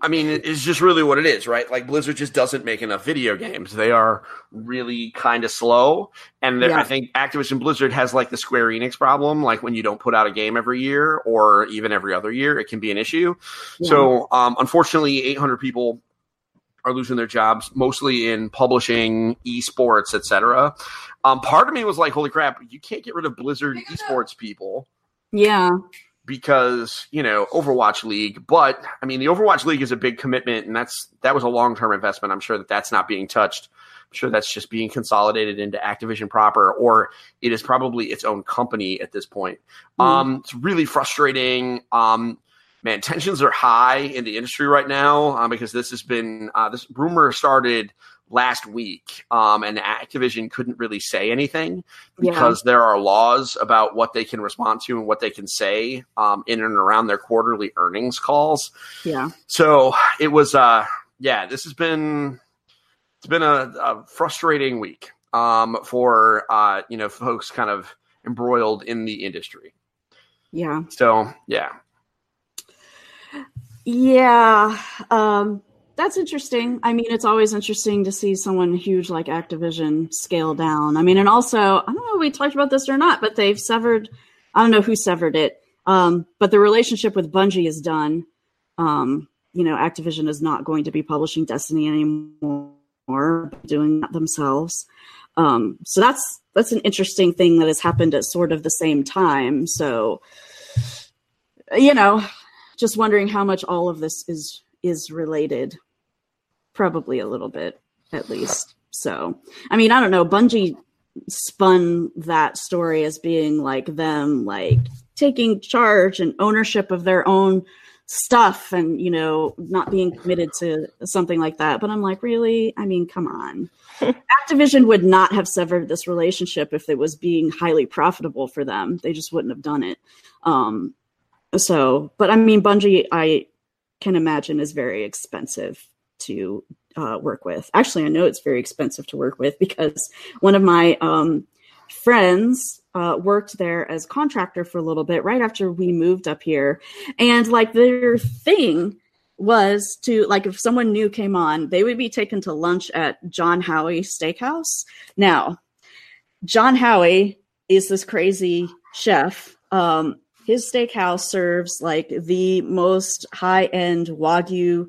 Speaker 6: I mean, it's just really what it is, right? Like Blizzard just doesn't make enough video games. They are really kind of slow, and
Speaker 4: Yeah.
Speaker 6: I think Activision Blizzard has like the Square Enix problem. Like when you don't put out a game every year or even every other year, it can be an issue. So, um, unfortunately, 800 people are losing their jobs, mostly in publishing, esports, etc. Um, part of me was like, "Holy crap! You can't get rid of Blizzard esports people."
Speaker 4: yeah.
Speaker 6: because you know Overwatch League. But I mean, the Overwatch League is a big commitment, and that's that was a long term investment. I'm sure that that's not being touched. I'm sure that's just being consolidated into Activision proper, or it is probably its own company at this point.
Speaker 4: Mm.
Speaker 6: Um, it's really frustrating. Um, man, tensions are high in the industry right now uh, because this has been uh, this rumor started last week, um, and Activision couldn't really say anything
Speaker 4: Yeah.
Speaker 6: because there are laws about what they can respond to and what they can say um, in and around their quarterly earnings calls.
Speaker 4: Yeah.
Speaker 6: So it was, uh, yeah, this has been it's been a, a frustrating week um, for uh, you know folks kind of embroiled in the industry.
Speaker 4: Yeah.
Speaker 6: So yeah,
Speaker 4: Yeah. Um, that's interesting. I mean, it's always interesting to see someone huge like Activision scale down. I mean, and also, I don't know if we talked about this or not, but they've severed, I don't know who severed it, um, but the relationship with Bungie is done. Um, you know, Activision is not going to be publishing Destiny anymore, doing that themselves. Um, so that's that's an interesting thing that has happened at sort of the same time. So, you know, just wondering how much all of this is is related. Probably a little bit, at least. So, I mean, I don't know. Bungie spun that story as being like them, like taking charge and ownership of their own stuff, and you know, not being committed to something like that. But I'm like, really? I mean, come on. Activision would not have severed this relationship if it was being highly profitable for them. They just wouldn't have done it. Um, so, but I mean, Bungie, I can imagine is very expensive to uh, work with. Actually, I know it's very expensive to work with because one of my um, friends uh, worked there as contractor for a little bit right after we moved up here, and like their thing was to like if someone new came on, they would be taken to lunch at John Howie Steakhouse. Now, John Howie is this crazy chef. Um, his steakhouse serves like the most high end wagyu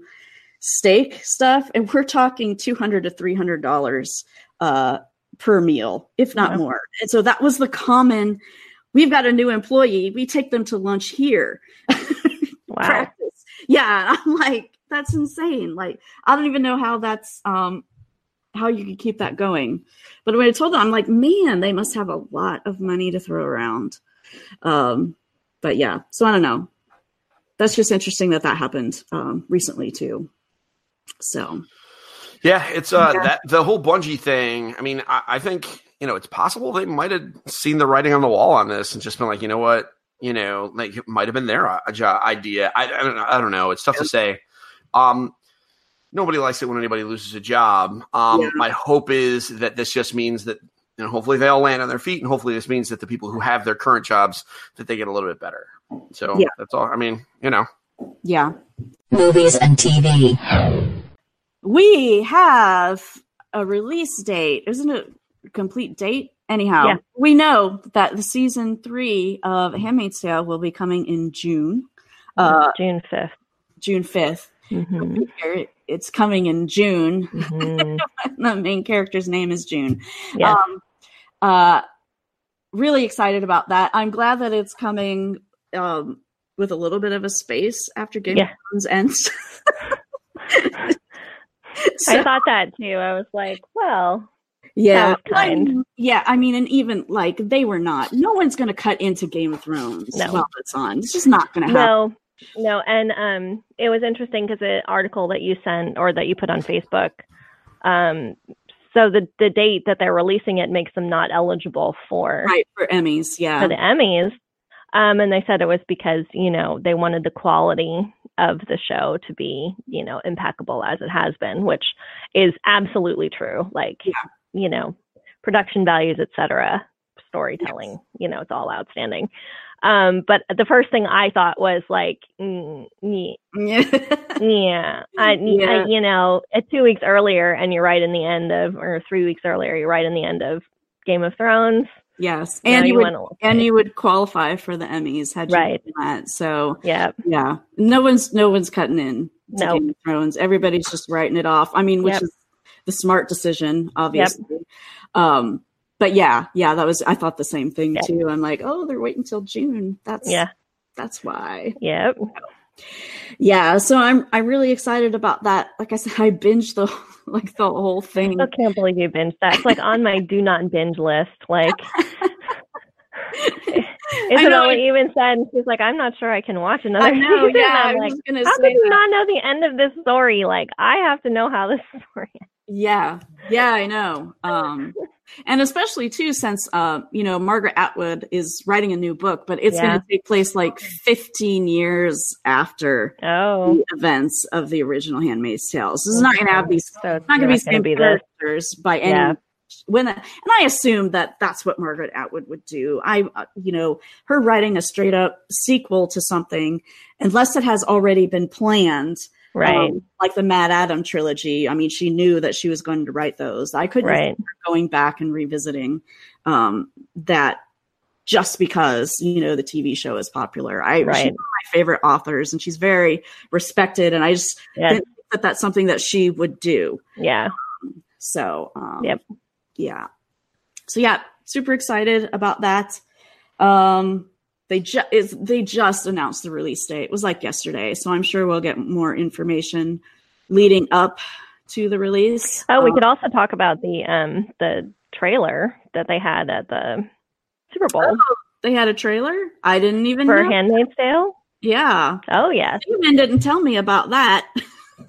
Speaker 4: steak stuff, and we're talking two hundred to three hundred dollars uh, per meal, if not
Speaker 5: Wow.
Speaker 4: more. And so that was the common. We've got a new employee. We take them to lunch here.
Speaker 5: Wow.
Speaker 4: Practice. Yeah, I'm like, that's insane. Like, I don't even know how that's um how you could keep that going. But when I told them, I'm like, man, they must have a lot of money to throw around. Um, but yeah, so I don't know. That's just interesting that that happened um, recently too. So
Speaker 6: Yeah, it's uh
Speaker 4: Yeah.
Speaker 6: that the whole Bungie thing. I mean, I, I think you know it's possible they might have seen the writing on the wall on this and just been like, you know what, you know, like it might have been their uh, idea. I, I don't know. I don't know. It's tough to say. Um, nobody likes it when anybody loses a job. Um,
Speaker 4: Yeah.
Speaker 6: my hope is that this just means that you know, hopefully they all land on their feet, and hopefully this means that the people who have their current jobs that they get a little bit better. So
Speaker 4: Yeah.
Speaker 6: that's all. I mean, you know,
Speaker 4: yeah,
Speaker 3: Movies and TV.
Speaker 4: we have a release date. Isn't it a complete date? Anyhow,
Speaker 5: Yeah.
Speaker 4: we know that the season three of Handmaid's Tale will be coming in June, uh,
Speaker 5: June 5th.
Speaker 4: June 5th.
Speaker 5: Hmm
Speaker 4: It's coming in June.
Speaker 5: hmm
Speaker 4: the main character's name is June.
Speaker 5: Yeah.
Speaker 4: Um, uh, really excited about that. I'm glad that it's coming um, with a little bit of a space after Game
Speaker 5: Yeah.
Speaker 4: of Thrones ends. So,
Speaker 5: I thought that too. I was like, well,
Speaker 4: yeah,
Speaker 5: kind.
Speaker 4: I mean, yeah. I mean, and even like they were not. No one's going to cut into Game of Thrones
Speaker 5: No.
Speaker 4: while it's on. It's just not going to happen.
Speaker 5: no, no. And um, it was interesting because the article that you sent or that you put on Facebook, um, so the the date that they're releasing it makes them not eligible for
Speaker 4: Right for Emmys, yeah,
Speaker 5: for the Emmys. Um, and they said it was because you know they wanted the quality of the show to be you know impeccable as it has been, which is absolutely true. Like you know, production values, etc., storytelling, you know, it's all outstanding. Um, but the first thing I thought was like, mm, yeah, yeah, I,
Speaker 4: Yeah.
Speaker 5: I, you know, two weeks earlier, and you're right in the end of, or three weeks earlier, you're right in the end of Game of Thrones.
Speaker 4: yes, and you, would and you would qualify for the Emmys had you
Speaker 5: Right.
Speaker 4: done that. So
Speaker 5: yeah,
Speaker 4: Yeah, no one's no one's cutting in to
Speaker 5: No.
Speaker 4: Game of Thrones. Everybody's just writing it off. I mean, which
Speaker 5: Yep.
Speaker 4: is the smart decision, obviously. Um, but yeah, yeah, that was. I thought the same thing
Speaker 5: Yep.
Speaker 4: too. I'm like, oh, they're waiting till June. That's
Speaker 5: yeah,
Speaker 4: That's why.
Speaker 5: yep.
Speaker 4: Yeah, so I'm I'm really excited about that. Like I said, I binged the like the whole thing.
Speaker 5: I still can't believe you binged that. It's like on my do not binge list. Like Isabella
Speaker 4: I-
Speaker 5: even said she's like, I'm not sure I can watch another
Speaker 4: I know.
Speaker 5: season.
Speaker 4: Yeah,
Speaker 5: I'm
Speaker 4: I
Speaker 5: like,
Speaker 4: gonna
Speaker 5: how
Speaker 4: say
Speaker 5: could you not know the end of this story? Like, I have to know how this story ends.
Speaker 4: Yeah, yeah, I know. Um, and especially too, since uh, you know Margaret Atwood is writing a new book, but it's
Speaker 5: Yeah.
Speaker 4: going to take place like 15 years after
Speaker 5: Oh,
Speaker 4: the events of the original Handmaid's Tale. So it's not going to have these,
Speaker 5: so it's
Speaker 4: not going to be same
Speaker 5: be this.
Speaker 4: characters by any.
Speaker 5: Yeah.
Speaker 4: When and I assume that that's what Margaret Atwood would do. I, uh, you know, her writing a straight up sequel to something, unless it has already been planned,
Speaker 5: Right,
Speaker 4: um, like the MaddAddam trilogy. I mean, she knew that she was going to write those. I couldn't
Speaker 5: right.
Speaker 4: going back and revisiting um, that just because you know the TV show is popular. I she's
Speaker 5: Right.
Speaker 4: one of my favorite authors, and she's very respected. And I just
Speaker 5: Yeah,
Speaker 4: didn't think that that's something that she would do.
Speaker 5: yeah.
Speaker 4: So, um,
Speaker 5: Yep.
Speaker 4: yeah. So yeah, super excited about that. Um, they just they just announced the release date. It was like yesterday, so I'm sure we'll get more information leading up to the release.
Speaker 5: Oh, we
Speaker 4: Um,
Speaker 5: could also talk about the um the trailer that they had at the Super Bowl
Speaker 4: they had a trailer. I didn't even
Speaker 5: for
Speaker 4: know.
Speaker 5: Handmaid's Tale.
Speaker 4: yeah,
Speaker 5: Oh yes.
Speaker 4: Human didn't tell me about that.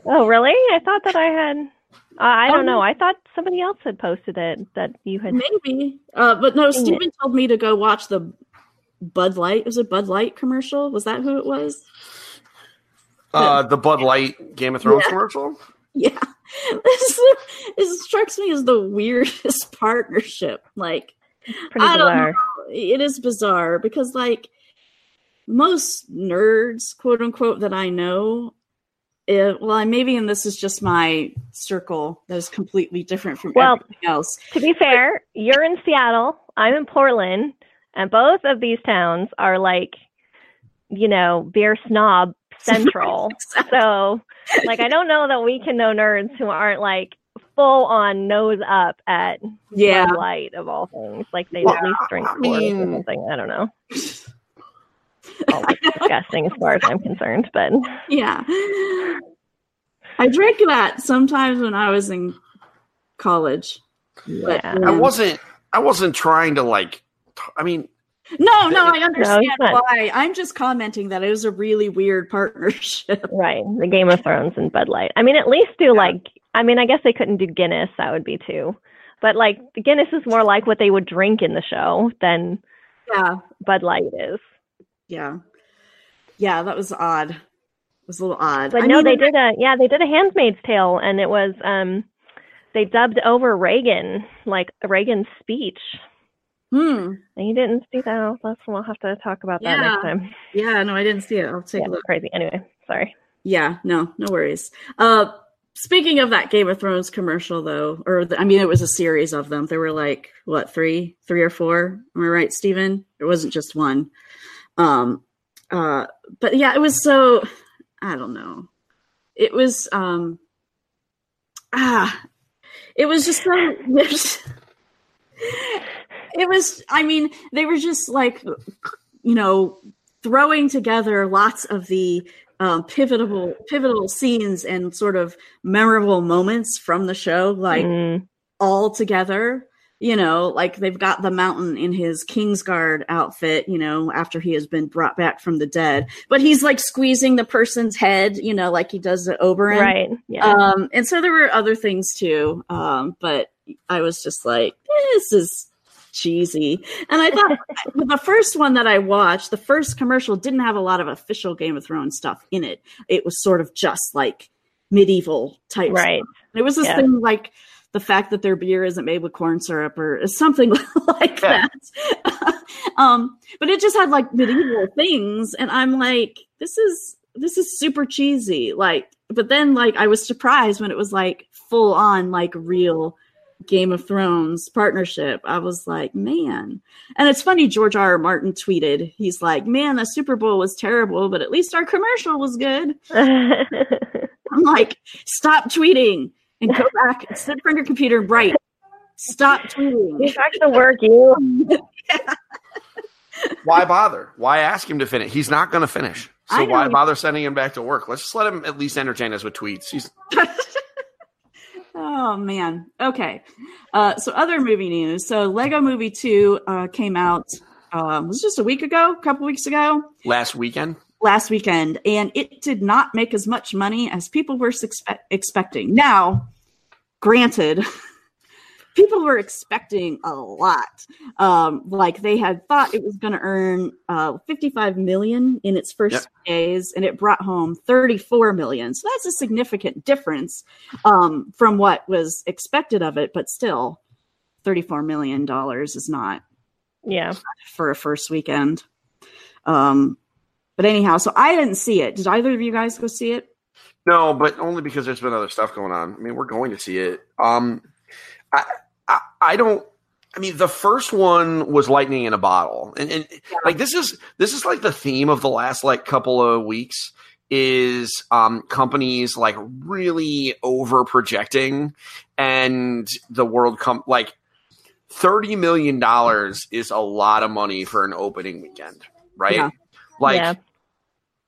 Speaker 5: Oh really? I thought that I had. Uh, I
Speaker 4: Oh,
Speaker 5: don't know. I thought somebody else had posted it that you had.
Speaker 4: Maybe, uh, but no.
Speaker 5: It.
Speaker 4: Stephen told me to go watch the Bud Light. Was it Bud Light commercial? Was that who it was?
Speaker 6: uh, the Bud Light Game of Thrones
Speaker 4: Yeah.
Speaker 6: commercial.
Speaker 4: Yeah, this, this strikes me as the weirdest partnership. Like,
Speaker 5: Pretty
Speaker 4: I don't know. It is bizarre because, like, most nerds, quote unquote, that I know, it, well, I- maybe, and this is just my circle that is completely different from
Speaker 5: Well-
Speaker 4: everything else.
Speaker 5: To be fair, you're in Seattle, I'm in Portland, and both of these towns are like, you know, beer snob central. so, like, I don't know that we can know nerds who aren't like full on nose up at
Speaker 4: Yeah,
Speaker 5: Bud Light of all things. Like they
Speaker 6: Well,
Speaker 5: at least drink
Speaker 6: I mean-
Speaker 5: or something. I don't know. Disgusting as far as I'm concerned, but
Speaker 4: yeah. I drank that sometimes when I was in college. But,
Speaker 5: yeah.
Speaker 6: I wasn't. I wasn't trying to like. I mean,
Speaker 4: No, no, I understand
Speaker 5: not.
Speaker 4: why. I'm just commenting that it was a really weird partnership.
Speaker 5: Right, the Game of Thrones and Bud Light. I mean, at least do like. I mean, I guess they couldn't do Guinness. That would be too. But like, Guinness is more like what they would drink in the show than
Speaker 4: Yeah,
Speaker 5: Bud Light is.
Speaker 4: yeah, yeah. That was odd. It was a little odd.
Speaker 5: But
Speaker 4: I
Speaker 5: no,
Speaker 4: mean,
Speaker 5: they did a yeah, they did a Handmaid's Tale, and it was um, they dubbed over Reagan like Reagan's speech.
Speaker 4: Hmm.
Speaker 5: And you didn't see that. Oh, That's we'll have to talk about that
Speaker 4: Yeah.
Speaker 5: next time.
Speaker 4: Yeah, no, I didn't see it. I'll take
Speaker 5: Yeah,
Speaker 4: a look.
Speaker 5: crazy. Anyway, sorry.
Speaker 4: Yeah, no, no worries. Uh, speaking of that Game of Thrones commercial, though, or the, I mean, it was a series of them. There were like what three, three or four? Am I right, Stephen? It wasn't just one. Um, uh, but yeah, it was so. I don't know. It was um. Ah, it was just so. it was. I mean, they were just like, you know, throwing together lots of the um, pivotal pivotal scenes and sort of memorable moments from the show, like
Speaker 5: Mm,
Speaker 4: all together. You know, like they've got the mountain in his Kingsguard outfit, you know, after he has been brought back from the dead. But he's like squeezing the person's head, you know, like he does at Oberyn.
Speaker 5: right. Yeah.
Speaker 4: Um, and so there were other things too. Um, but I was just like, this is cheesy. And I thought the first one that I watched, the first commercial didn't have a lot of official Game of Thrones stuff in it. It was sort of just like medieval type
Speaker 5: right.
Speaker 4: It was this
Speaker 5: Yeah.
Speaker 4: thing like the fact that their beer isn't made with corn syrup or something like
Speaker 6: Yeah.
Speaker 4: that. um, but it just had like medieval things, and I'm like, this is this is super cheesy. Like, but then like I was surprised when it was like full on like real Game of Thrones partnership. I was like, man. And it's funny, George R. R. Martin tweeted, he's like, man, the Super Bowl was terrible, but at least our commercial was good. I'm like, stop tweeting and go back and sit in front of your computer and write. Stop tweeting.
Speaker 5: Get back to work, you.
Speaker 6: why bother? Why ask him to finish? He's not going to finish. So
Speaker 4: I know.
Speaker 6: why bother sending him back to work? Let's just let him at least entertain us with tweets. He's
Speaker 4: Oh man. Okay. Uh, so other movie news. So Lego Movie Two uh, came out. Um, was just a week ago, a couple weeks ago,
Speaker 6: last weekend.
Speaker 4: last weekend, and it did not make as much money as people were suspe- expecting. Now, granted, people were expecting a lot. Um, like they had thought it was going to earn uh, 55 million in its first
Speaker 6: Yep.
Speaker 4: days, and it brought home 34 million. So that's a significant difference um, from what was expected of it. But still, 34 million dollars is not
Speaker 5: Yeah.
Speaker 4: for a first weekend. Um, but anyhow, so I didn't see it. Did either of you guys go see it?
Speaker 6: No, but only because there's been other stuff going on. I mean, we're going to see it. Um, I, I, don't. I mean, the first one was lightning in a bottle, and, and like this is this is like the theme of the last like couple of weeks is um companies like really over projecting, and the world come like thirty million dollars is a lot of money for an opening weekend, right?
Speaker 4: Yeah.
Speaker 6: Like
Speaker 5: Yeah.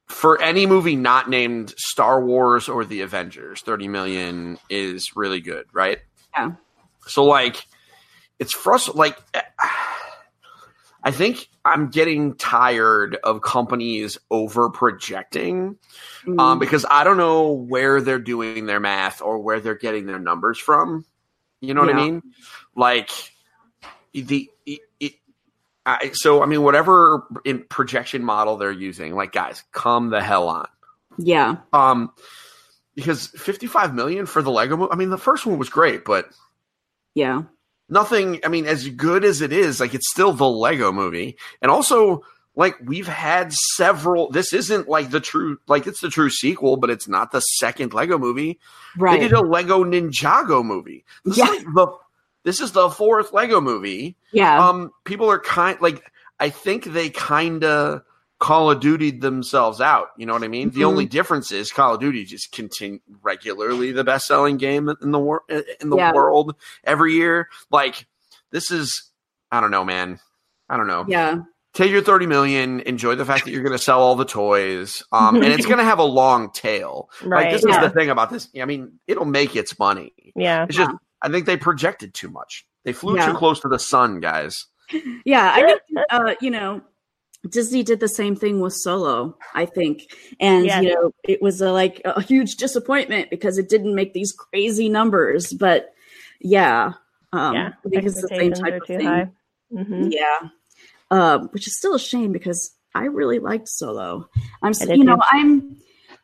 Speaker 6: for any movie not named Star Wars or the Avengers, 30 million is really good, right?
Speaker 4: Yeah.
Speaker 6: So like it's frustrating like I think I'm getting tired of companies over projecting
Speaker 4: Mm,
Speaker 6: um, because I don't know where they're doing their math or where they're getting their numbers from. You know what I mean? Like the it, it, I, so I mean whatever in projection model they're using, like guys, come the hell on.
Speaker 4: yeah,
Speaker 6: Um, because 55 million for the Lego movie. I mean, the first one was great, but
Speaker 4: yeah,
Speaker 6: nothing. I mean, as good as it is, like it's still the Lego Movie, and also like we've had several. This isn't like the true, like it's the true sequel, but it's not the second Lego Movie.
Speaker 4: Right.
Speaker 6: They did a Lego Ninjago movie. This
Speaker 4: Yeah.
Speaker 6: is like the this is the fourth Lego movie.
Speaker 4: yeah.
Speaker 6: Um, people are kind like I think they kind of Call of Duty themselves out. You know what I mean? The
Speaker 4: Mhm.
Speaker 6: only difference is Call of Duty just continue regularly the best selling game in the world in the
Speaker 4: Yeah.
Speaker 6: world every year. Like this is, I don't know, man. I don't know.
Speaker 4: yeah.
Speaker 6: Take your thirty million. Enjoy the fact that you're going to sell all the toys, um, and it's going to have a long tail.
Speaker 5: Right.
Speaker 6: Like this
Speaker 4: yeah.
Speaker 6: is the thing about this. I mean, it'll make its money.
Speaker 5: yeah.
Speaker 6: It's just I think they projected too much. They flew
Speaker 4: Yeah.
Speaker 6: too close to the sun, guys.
Speaker 4: Yeah, I think uh, you know Disney did the same thing with Solo. I think, and
Speaker 5: Yes.
Speaker 4: you know, it was a, like a huge disappointment because it didn't make these crazy numbers. But yeah, um,
Speaker 5: yeah.
Speaker 4: I think it's the same type of thing.
Speaker 5: high. hmm
Speaker 4: Yeah, um, which is still a shame because I really liked Solo. I'm, you know. I'm,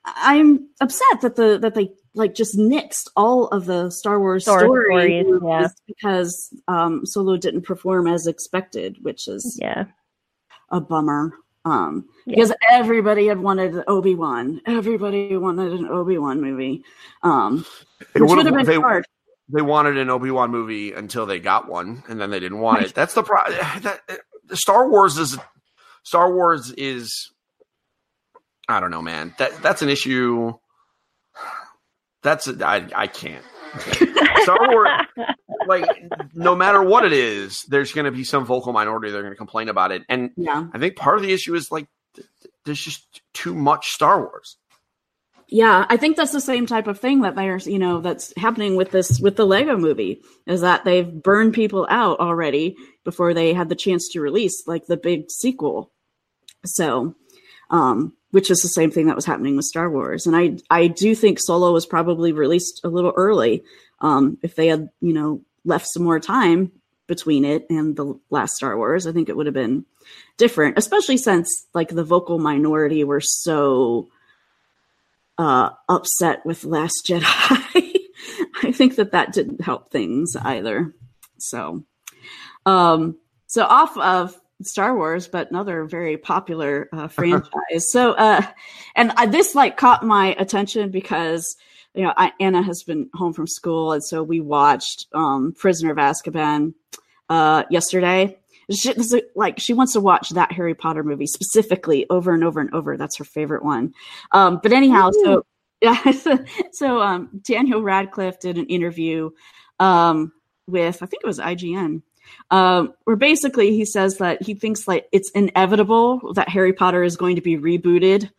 Speaker 4: I'm upset that the that they like just nixed all of the Star Wars
Speaker 5: Star
Speaker 4: story
Speaker 5: stories, yeah.
Speaker 4: because um, Solo didn't perform as expected, which is
Speaker 5: Yeah.
Speaker 4: A bummer. Um,
Speaker 5: Yeah.
Speaker 4: because everybody had wanted Obi Wan. Everybody wanted an Obi Wan movie. Um,
Speaker 6: They
Speaker 4: which would
Speaker 6: would've-
Speaker 4: been
Speaker 6: they,
Speaker 4: hard.
Speaker 6: they wanted an Obi Wan movie until they got one, and then they didn't want it. That's the problem. That uh, Star Wars is Star Wars is. I don't know, man. That that's an issue. That's I I can't. Star Wars, like no matter what it is, there's going to be some vocal minority that are going to complain about it, and
Speaker 4: Yeah,
Speaker 6: I think part of the issue is like th- th- there's just too much Star Wars.
Speaker 4: yeah. I think that's the same type of thing that there's, you know, that's happening with this with the Lego Movie is that they've burned people out already before they had the chance to release like the big sequel. So, um, which is the same thing that was happening with Star Wars. And I I do think Solo was probably released a little early. Um, if they had, you know, left some more time between it and the last Star Wars, I think it would have been different, especially since like the vocal minority were so uh upset with Last Jedi. I think that that didn't help things either. So, um, so off of Star Wars, but another very popular uh, franchise. so, uh, and I, this like caught my attention because you know I, Anna has been home from school, and so we watched um, Prisoner of Azkaban uh, yesterday. She, like she wants to watch that Harry Potter movie specifically over and over and over. That's her favorite one. Um, but anyhow, so yeah, so, so um, Daniel Radcliffe did an interview um, with I think it was IGN, um, where basically he says that he thinks like it's inevitable that Harry Potter is going to be rebooted,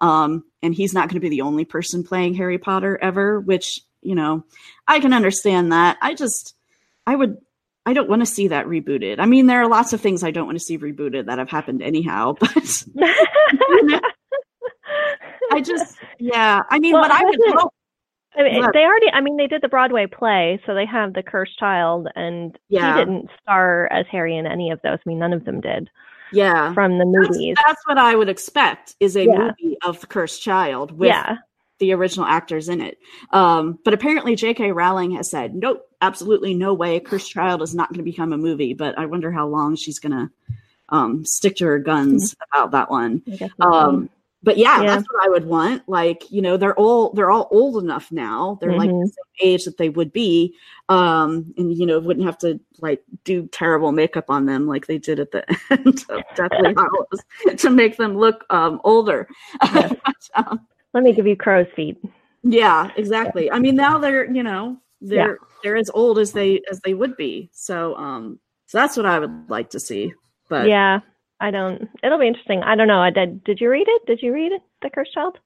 Speaker 4: um, and he's not going to be the only person playing Harry Potter ever. Which you know, I can understand that. I just I would. I don't want to see that rebooted. I mean, there are lots of things I don't want to see rebooted that have happened anyhow, but I just, yeah. I mean,
Speaker 5: Well,
Speaker 4: what I would hope,
Speaker 5: I mean, they already. I mean, they did the Broadway play, so they have the Cursed Child, and
Speaker 4: Yeah.
Speaker 5: he didn't star as Harry in any of those. I mean, none of them did
Speaker 4: yeah,
Speaker 5: from the
Speaker 4: that's,
Speaker 5: movies.
Speaker 4: that's what I would expect is a
Speaker 5: Yeah.
Speaker 4: movie of the cursed child with
Speaker 5: yeah,
Speaker 4: the original actors in it. Um, but apparently, J.K. Rowling has said, nope, absolutely no way. Cursed Child is not going to become a movie. But I wonder how long she's going to um, stick to her guns about that one. Um, but yeah,
Speaker 5: Yeah.
Speaker 4: that's what I would want. Like, you know, they're all they're all old enough now. They're like
Speaker 5: Mhm.
Speaker 4: the same age that they would be, um, and you know, wouldn't have to like do terrible makeup on them like they did at the end of Deathly Hallows to make them look um, older.
Speaker 5: Yeah.
Speaker 4: Um,
Speaker 5: Let me give you crow's feet.
Speaker 4: yeah, exactly. I mean, now they're you know they're they're as old as they as they would be. So um, so that's what I would like to see. But
Speaker 5: yeah, I don't. It'll be interesting. I don't know. I did. Did you read it? Did you read it? The Cursed Child?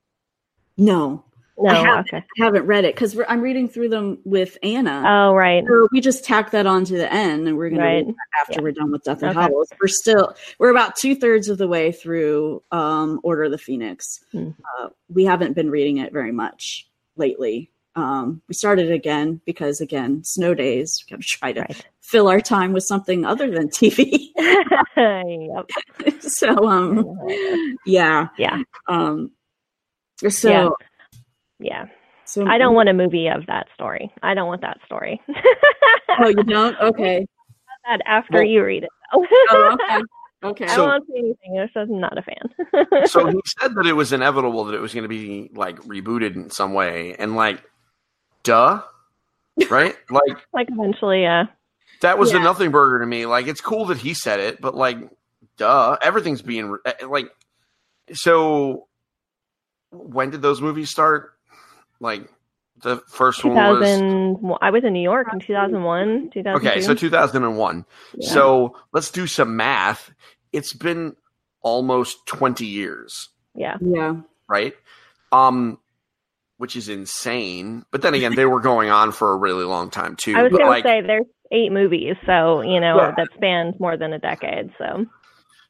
Speaker 4: no,
Speaker 5: No.
Speaker 4: I haven't,
Speaker 5: okay.
Speaker 4: I haven't read it because I'm reading through them with Anna.
Speaker 5: Oh, right.
Speaker 4: So we just tack that on to the end, and we're going
Speaker 5: Right.
Speaker 4: to after
Speaker 5: Yeah.
Speaker 4: we're done with Death and
Speaker 5: Okay.
Speaker 4: Hallows. We're still we're about two thirds of the way through um, Order of the Phoenix.
Speaker 5: Hmm.
Speaker 4: Uh, we haven't been reading it very much lately. Um, we started again because again, snow days. We got to try to
Speaker 5: Right.
Speaker 4: fill our time with something other than TV.
Speaker 5: Yep.
Speaker 4: so um, yeah,
Speaker 5: Yeah.
Speaker 4: um, so
Speaker 5: Yeah. Yeah.
Speaker 4: So
Speaker 5: I don't want a movie of that story. I don't want that story.
Speaker 4: Oh, you don't? Okay.
Speaker 5: that after
Speaker 6: Well-
Speaker 5: you read it.
Speaker 4: Oh, okay. Okay.
Speaker 5: I
Speaker 6: So-
Speaker 5: don't want to see anything. I'm just not a fan.
Speaker 6: so he said that it was inevitable that it was going to be like rebooted in some way, and like, duh, right? like
Speaker 5: like eventually, yeah.
Speaker 6: that was a
Speaker 4: Yeah.
Speaker 6: nothing burger to me. Like it's cool that he said it, but like, duh, everything's being re- eh, like. So, when did those movies start? Like the first one was
Speaker 5: 2000. I was in New York in 2001, 2002.
Speaker 6: okay, so 2001.
Speaker 5: Yeah.
Speaker 6: So let's do some math. It's been almost 20 years.
Speaker 5: yeah.
Speaker 4: yeah.
Speaker 6: right? Um, which is insane. But then again, they were going on for a really long time too.
Speaker 5: I was
Speaker 6: But,
Speaker 5: gonna say there's eight movies, so you know
Speaker 6: Yeah.
Speaker 5: that spans more than a decade. So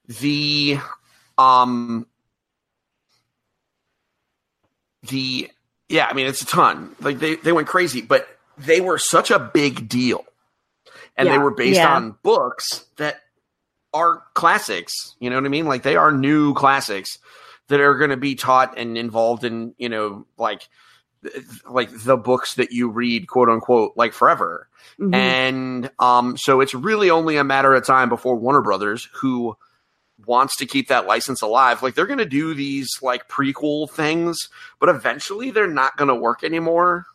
Speaker 6: the um the yeah, I mean it's a ton. Like they they went crazy, but they were such a big deal, and they were based
Speaker 5: Yeah.
Speaker 6: on books that are classics. You know what I mean? Like they are new classics that are going to be taught and involved in you know like like the books that you read quote unquote like forever
Speaker 4: Mhm.
Speaker 6: and um, so it's really only a matter of time before Warner Brothers, who wants to keep that license alive, like they're going to do these like prequel things, but eventually they're not going to work anymore.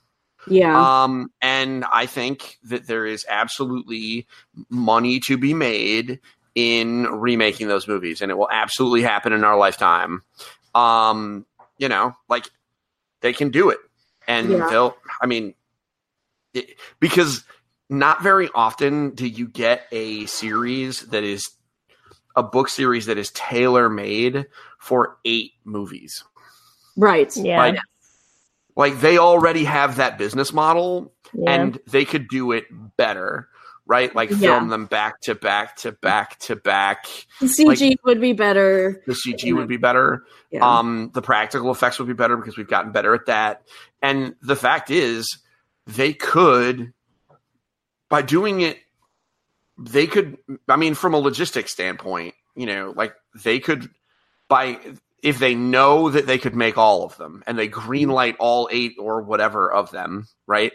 Speaker 4: yeah.
Speaker 6: Um, and I think that there is absolutely money to be made in remaking those movies, and it will absolutely happen in our lifetime. Um, you know, like they can do it, and
Speaker 4: Yeah.
Speaker 6: they'll. I mean, it, because not very often do you get a series that is a book series that is tailor made for eight movies.
Speaker 4: right.
Speaker 5: yeah,
Speaker 6: Like, like they already have that business model
Speaker 5: yeah.
Speaker 6: and they could do it better, right? Like
Speaker 4: Yeah.
Speaker 6: film them back to back to back to back.
Speaker 4: The CG would be better.
Speaker 6: The CG would be better.
Speaker 4: Yeah.
Speaker 6: Um, the practical effects would be better because we've gotten better at that. And the fact is, they could, by doing it, they could. I mean, from a logistics standpoint, you know, like they could, by if they know that they could make all of them and they green light all eight or whatever of them, right?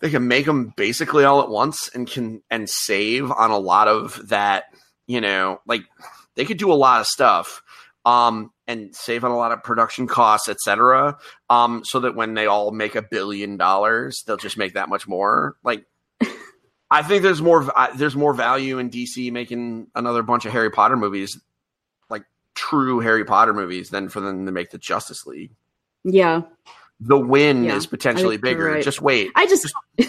Speaker 6: They can make them basically all at once and can and save on a lot of that. You know, like they could do a lot of stuff um, and save on a lot of production costs, etc. Um, so that when they all make a billion dollars, they'll just make that much more. Like, I think there's more there's more value in DC making another bunch of Harry Potter movies, like true Harry Potter movies, than for them to make the Justice League.
Speaker 4: yeah.
Speaker 6: The win
Speaker 4: Yeah,
Speaker 6: is potentially
Speaker 4: I
Speaker 6: bigger.
Speaker 4: right.
Speaker 6: Just wait.
Speaker 4: I just,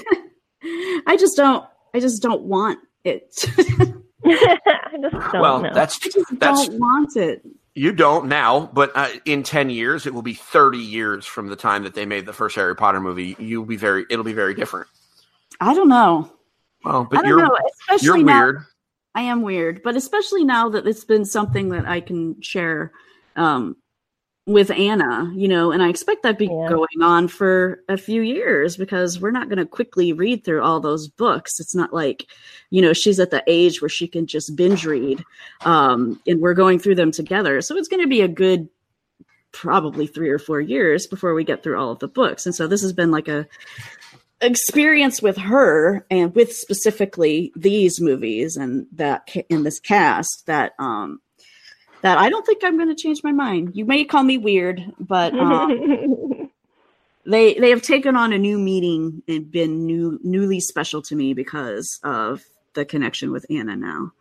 Speaker 4: I just don't, I just don't want it.
Speaker 5: I just don't
Speaker 6: well,
Speaker 5: know.
Speaker 6: that's
Speaker 4: I just
Speaker 6: that's
Speaker 4: don't want it.
Speaker 6: You don't now, but uh, in ten years, it will be thirty years from the time that they made the first Harry Potter movie. You'll be very, it'll be very different.
Speaker 4: I don't know.
Speaker 6: Well,
Speaker 4: I
Speaker 6: but
Speaker 4: don't
Speaker 6: you're
Speaker 4: know. Especially
Speaker 6: you're
Speaker 4: now,
Speaker 6: weird.
Speaker 4: I am weird, but especially now that it's been something that I can share um, with Anna, you know, and I expect that be
Speaker 5: Yeah.
Speaker 4: going on for a few years because we're not going to quickly read through all those books. It's not like, you know, she's at the age where she can just binge read, um, and we're going through them together. So it's going to be a good probably three or four years before we get through all of the books. And so this has been like a experience with her and with specifically these movies and that in this cast that um that I don't think I'm going to change my mind. You may call me weird, but um, they they have taken on a new meaning and been new newly special to me because of the connection with Anna now.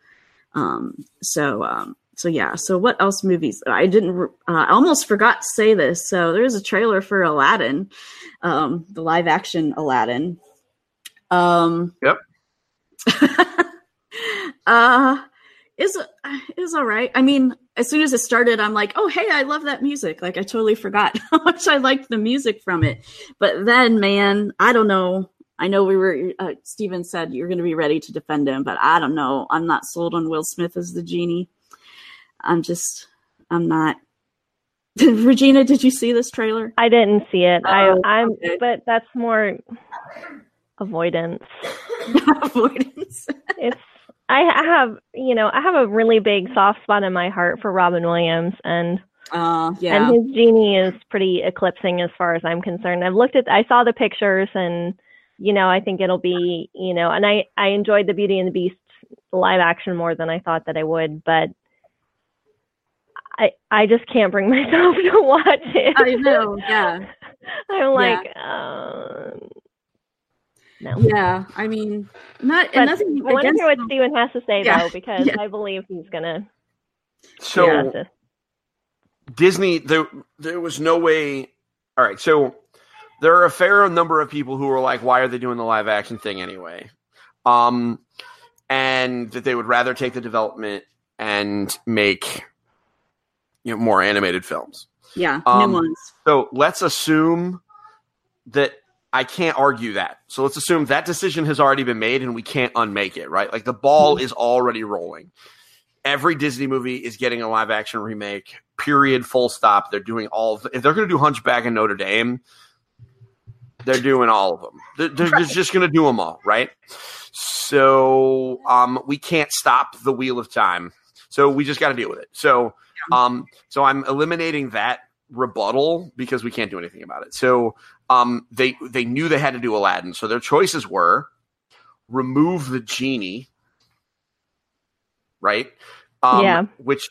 Speaker 4: Um, so um, so yeah. So what else movies? I didn't. re- Uh, I almost forgot to say this. So there's a trailer for Aladdin, um, the live action Aladdin. Um,
Speaker 6: Yep.
Speaker 4: uh, is is all right. I mean, as soon as it started, I'm like, oh hey, I love that music. Like I totally forgot how much I liked the music from it. But then, man, I don't know. I know we were. Uh, Stephen said you're going to be ready to defend him, but I don't know. I'm not sold on Will Smith as the genie. I'm just. I'm not. Regina, did you see this trailer?
Speaker 5: I didn't see it.
Speaker 4: Oh,
Speaker 5: I, I'm,
Speaker 4: okay.
Speaker 5: but that's more avoidance.
Speaker 4: Avoidance.
Speaker 5: It's I have you know I have a really big soft spot in my heart for Robin Williams, and
Speaker 4: Uh, yeah.
Speaker 5: And his genie is pretty eclipsing as far as I'm concerned. I've looked at, I saw the pictures, and you know, I think it'll be, you know, and I I enjoyed the Beauty and the Beast live action more than I thought that I would, but I I just can't bring myself to watch it.
Speaker 4: I know. Yeah.
Speaker 5: I'm like, um, no.
Speaker 4: Yeah. I mean, not
Speaker 5: But
Speaker 4: and nothing
Speaker 5: I want to
Speaker 4: against
Speaker 5: hear what
Speaker 4: them.
Speaker 5: Stephen has to say
Speaker 4: Yeah,
Speaker 5: though, because
Speaker 4: yeah.
Speaker 5: I believe he's gonna
Speaker 6: So
Speaker 4: Yeah.
Speaker 6: Disney, there there was no way. All right, so there are a fair number of people who are like, "Why are they doing the live action thing anyway?" Um, and that they would rather take the development and make you know more animated films.
Speaker 4: Yeah.
Speaker 6: Um,
Speaker 4: new ones.
Speaker 6: So let's assume that I can't argue that. So let's assume that decision has already been made and we can't unmake it, right? Like the ball is already rolling. Every Disney movie is getting a live action remake, period, full stop. They're doing all of if they're going to do Hunchback in Notre Dame, they're doing all of them. They're, they're just- just going to do them all, right? So um, we can't stop the wheel of time. So we just got to deal with it. So um, so I'm eliminating that rebuttal because we can't do anything about it. So um, they they knew they had to do Aladdin. So their choices were remove the genie, right? Um,
Speaker 5: Yeah.
Speaker 6: Which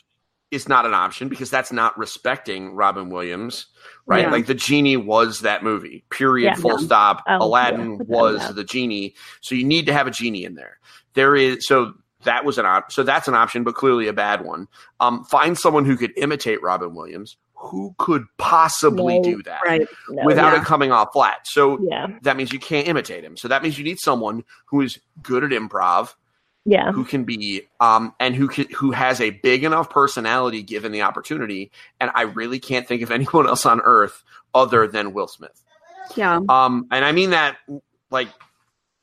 Speaker 6: is not an option because that's not respecting Robin Williams, right?
Speaker 4: Yeah.
Speaker 6: Like the genie was that movie. Period.
Speaker 5: Yeah.
Speaker 6: full stop.
Speaker 5: Oh,
Speaker 6: Aladdin
Speaker 5: yeah.
Speaker 6: Was the genie. So you need to have a genie in there. There is so that was an op- so that's an option, but clearly a bad one. Um, find someone who could imitate Robin Williams. Who could possibly
Speaker 5: No.
Speaker 6: do that
Speaker 4: Right.
Speaker 5: No,
Speaker 6: without
Speaker 4: yeah.
Speaker 6: it coming off flat? So
Speaker 5: yeah,
Speaker 6: that means you can't imitate him. So that means you need someone who is good at improv,
Speaker 5: yeah,
Speaker 6: who can be um and who can, who has a big enough personality given the opportunity. And I really can't think of anyone else on earth other than Will Smith.
Speaker 4: Yeah.
Speaker 6: Um, and I mean that like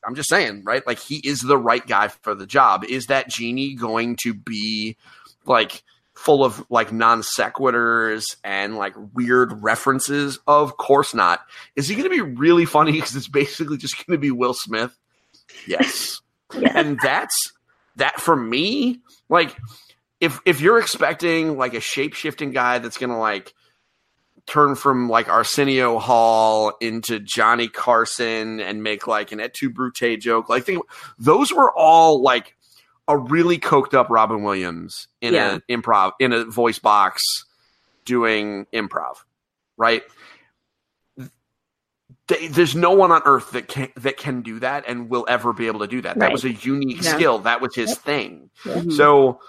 Speaker 6: I'm just saying, right? Like he is the right guy for the job. Is that genie going to be like full of like non sequiturs and like weird references? Of course not. Is he going to be really funny because it's basically just going to be Will Smith? Yes.
Speaker 5: Yeah.
Speaker 6: And that's that for me. Like if if you're expecting like a shape shifting guy that's going to like turn from like Arsenio Hall into Johnny Carson and make like an et tu brute joke. Like think those were all like a really coked up Robin Williams in
Speaker 4: Yeah.
Speaker 6: a improv in a voice box doing improv, right? They, there's no one on earth that can that can do that and will ever be able to do that. That was a unique
Speaker 4: Yeah.
Speaker 6: skill. That was his thing.
Speaker 4: Mhm.
Speaker 6: So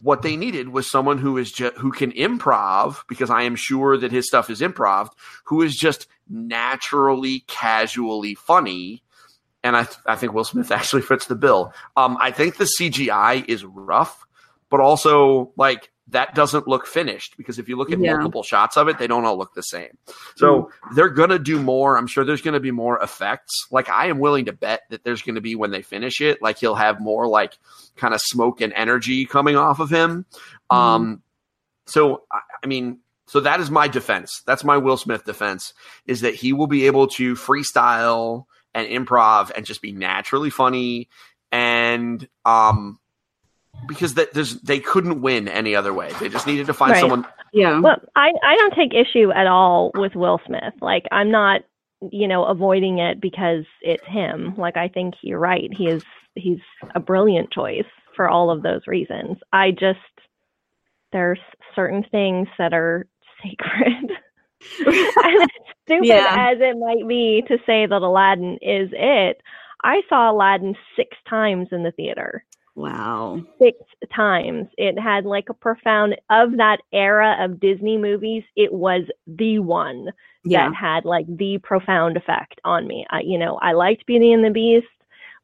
Speaker 6: what they needed was someone who is just who can improv because I am sure that his stuff is improv, who is just naturally casually funny. And I, th- I think Will Smith actually fits the bill. Um, I think the CGI is rough, but also like that doesn't look finished because if you look at
Speaker 4: Yeah.
Speaker 6: multiple shots of it, they don't all look the same. So they're gonna do more. I'm sure there's gonna be more effects. Like I am willing to bet that there's gonna be when they finish it, like he'll have more like kind of smoke and energy coming off of him. Um, so I, I mean, so that is my defense. That's my Will Smith defense is that he will be able to freestyle and improv and just be naturally funny and um because that there's they couldn't win any other way. They just needed to find
Speaker 5: Right.
Speaker 6: someone
Speaker 4: Yeah.
Speaker 5: Well, I, I don't take issue at all with Will Smith. Like, I'm not, you know, avoiding it because it's him. Like, I think you're right. He is, he's a brilliant choice for all of those reasons. I just, there's certain things that are sacred. stupid
Speaker 4: Yeah.
Speaker 5: as it might be to say that Aladdin is it, I saw Aladdin six times in the theater
Speaker 4: Wow.
Speaker 5: six times. It had like a profound of that era of Disney movies. It was the one
Speaker 4: Yeah.
Speaker 5: that had like the profound effect on me. I, you know, I liked Beauty and the Beast,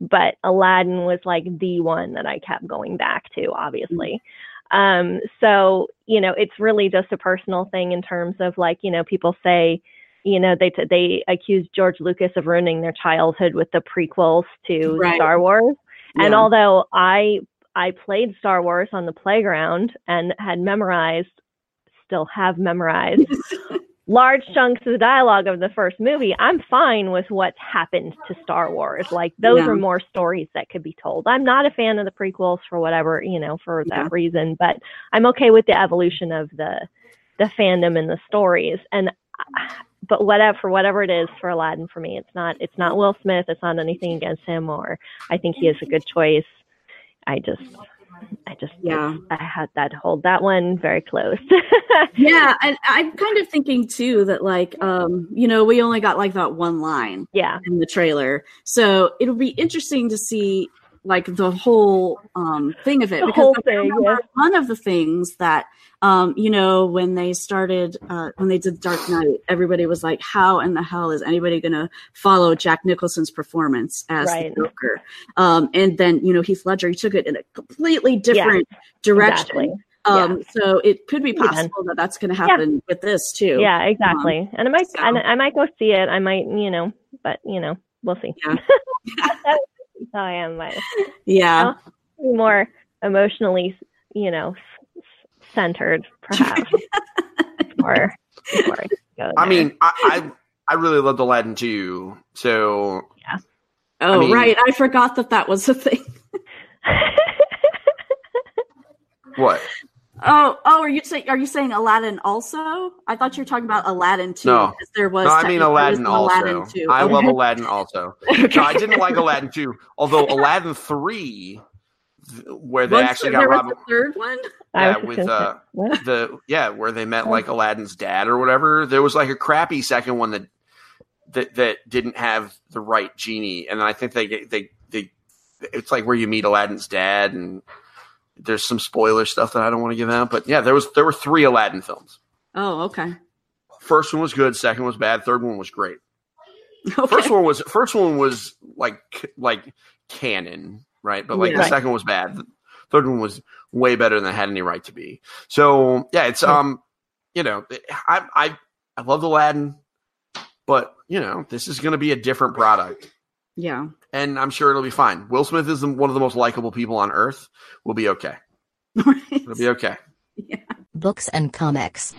Speaker 5: but Aladdin was like the one that I kept going back to, obviously. Um, so you know, it's really just a personal thing in terms of like, you know, people say, you know, they they accused George Lucas of ruining their childhood with the prequels to
Speaker 4: Right.
Speaker 5: Star Wars. And although I I played Star Wars on the playground and had memorized, still have memorized large chunks of the dialogue of the first movie, I'm fine with what's happened to Star Wars. Like those
Speaker 4: Yeah.
Speaker 5: are more stories that could be told. I'm not a fan of the prequels for whatever, you know, for that reason, but I'm okay with the evolution of the the fandom and the stories. And but whatever for whatever it is for Aladdin for me, it's not it's not Will Smith. It's not anything against him, or I think he is a good choice. I just I just
Speaker 4: Yeah.
Speaker 5: I had that hold that one very close.
Speaker 4: Yeah, and I'm kind of thinking too that like um, you know, we only got like that one line
Speaker 5: yeah,
Speaker 4: in the trailer. So it'll be interesting to see like the whole um thing of it
Speaker 5: The
Speaker 4: because
Speaker 5: whole thing,
Speaker 4: remember one of the things that um you know when they started uh when they did Dark Knight everybody was like how in the hell is anybody going to follow Jack Nicholson's performance as
Speaker 5: Right.
Speaker 4: the Joker um and then you know Heath Ledger he took it in a completely different direction
Speaker 5: exactly.
Speaker 4: um so it could be possible that that's going to happen with this too
Speaker 5: Yeah, exactly. and I might
Speaker 4: so-
Speaker 5: and I might go see it. I might, you know, but you know, we'll see.
Speaker 4: Yeah.
Speaker 5: how I am. But
Speaker 4: yeah
Speaker 5: be more emotionally, you know, s- s- centered, perhaps. or, or go
Speaker 6: I mean, I, I I really loved Aladdin too. So yeah.
Speaker 4: oh
Speaker 6: I mean-
Speaker 4: right I forgot that that was a thing
Speaker 6: what?
Speaker 4: Oh, oh, are you saying are you saying Aladdin also? I thought you were talking about Aladdin too.
Speaker 6: No.
Speaker 4: because there was.
Speaker 6: No, I mean Aladdin also.
Speaker 4: Aladdin too.
Speaker 6: I
Speaker 4: Okay.
Speaker 6: love Aladdin also. No, I didn't like Aladdin too. Although Aladdin three, where they
Speaker 4: Was
Speaker 6: actually
Speaker 4: there
Speaker 6: got
Speaker 4: was
Speaker 6: Robin,
Speaker 4: a third one.
Speaker 5: I
Speaker 6: yeah,
Speaker 5: was
Speaker 6: with uh,
Speaker 5: what?
Speaker 6: the yeah, where they met like Aladdin's dad or whatever. There was like a crappy second one that that that didn't have the right genie, and I think they get- they they it's like where you meet Aladdin's dad, and there's some spoiler stuff that I don't want to give out. But yeah, there was there were three Aladdin films.
Speaker 4: Oh, okay.
Speaker 6: First one was good, second was bad, third one was great.
Speaker 4: Okay.
Speaker 6: First one was first one was like like canon, right? But like
Speaker 4: Yeah.
Speaker 6: the second was bad. The third one was way better than it had any right to be. So yeah, it's um, you know, I I I love Aladdin, but you know, this is going to be a different product,
Speaker 4: yeah.
Speaker 6: And I'm sure it'll be fine. Will Smith is one of the most likable people on earth. We'll be okay. It'll be okay.
Speaker 3: Books and comics.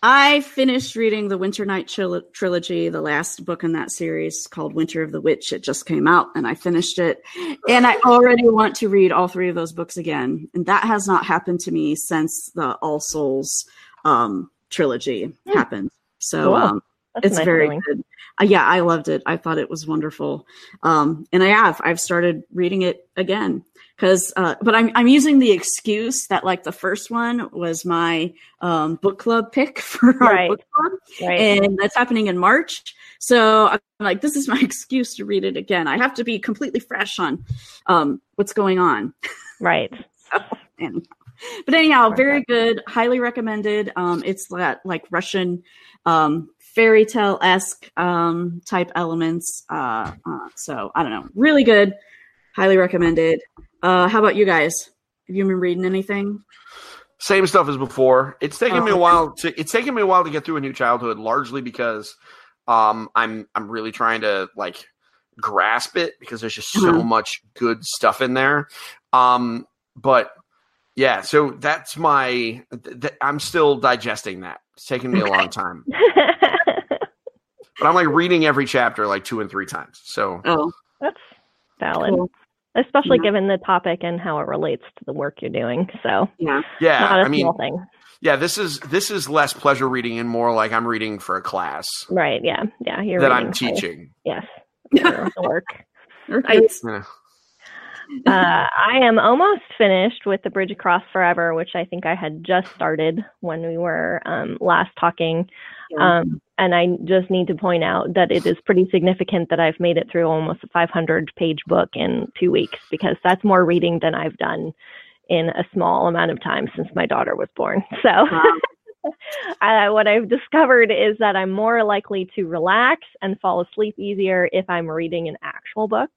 Speaker 4: I finished reading the Winternight tril- trilogy, the last book in that series called Winter of the Witch. It just came out and I finished it. And I already want to read all three of those books again. And that has not happened to me since the All Souls um, trilogy happened. So
Speaker 5: Cool.
Speaker 4: um,
Speaker 5: That's
Speaker 4: it's
Speaker 5: nice
Speaker 4: very
Speaker 5: feeling.
Speaker 4: good. Uh, yeah, I loved it. I thought it was wonderful. Um, and I have. I've started reading it again because, uh, but I'm I'm using the excuse that like the first one was my um, book club pick for our book club,
Speaker 5: Right.
Speaker 4: and that's happening in March. So I'm like, this is my excuse to read it again. I have to be completely fresh on um, what's going on.
Speaker 5: right.
Speaker 4: Anyhow. But anyhow, very good, highly recommended. Um, it's that like Russian um, fairy tale esque um, type elements. Uh, uh, so I don't know, really good, highly recommended. Uh, how about you guys? Have you been reading anything?
Speaker 6: Same stuff as before. It's taken
Speaker 4: Oh,
Speaker 6: me a while to it's taken me a while to get through a new childhood, largely because um I'm I'm really trying to like grasp it because there's just so
Speaker 4: Uh-huh.
Speaker 6: much good stuff in there. Um but yeah, so that's my th- th- I'm still digesting that. It's taken me a long time. But I'm like reading every chapter like two and three times. So
Speaker 4: Oh,
Speaker 5: That's valid.
Speaker 4: cool.
Speaker 5: Especially
Speaker 4: Yeah.
Speaker 5: given the topic and how it relates to the work you're doing. So
Speaker 4: Yeah,
Speaker 6: yeah,
Speaker 5: not a
Speaker 6: I mean
Speaker 5: thing.
Speaker 6: yeah, this is this is less pleasure reading and more like I'm reading for a class
Speaker 5: Right. Yeah. Yeah. You're
Speaker 6: that I'm teaching.
Speaker 5: Yes. for the work.
Speaker 4: right.
Speaker 6: Yeah.
Speaker 5: Uh, I am almost finished with the Bridge Across Forever, which I think I had just started when we were um, last talking. Um, and I just need to point out that it is pretty significant that I've made it through almost a 500 page book in two weeks because that's more reading than I've done in a small amount of time since my daughter was born. So.
Speaker 4: Wow.
Speaker 5: uh, what I've discovered is that I'm more likely to relax and fall asleep easier if I'm reading an actual book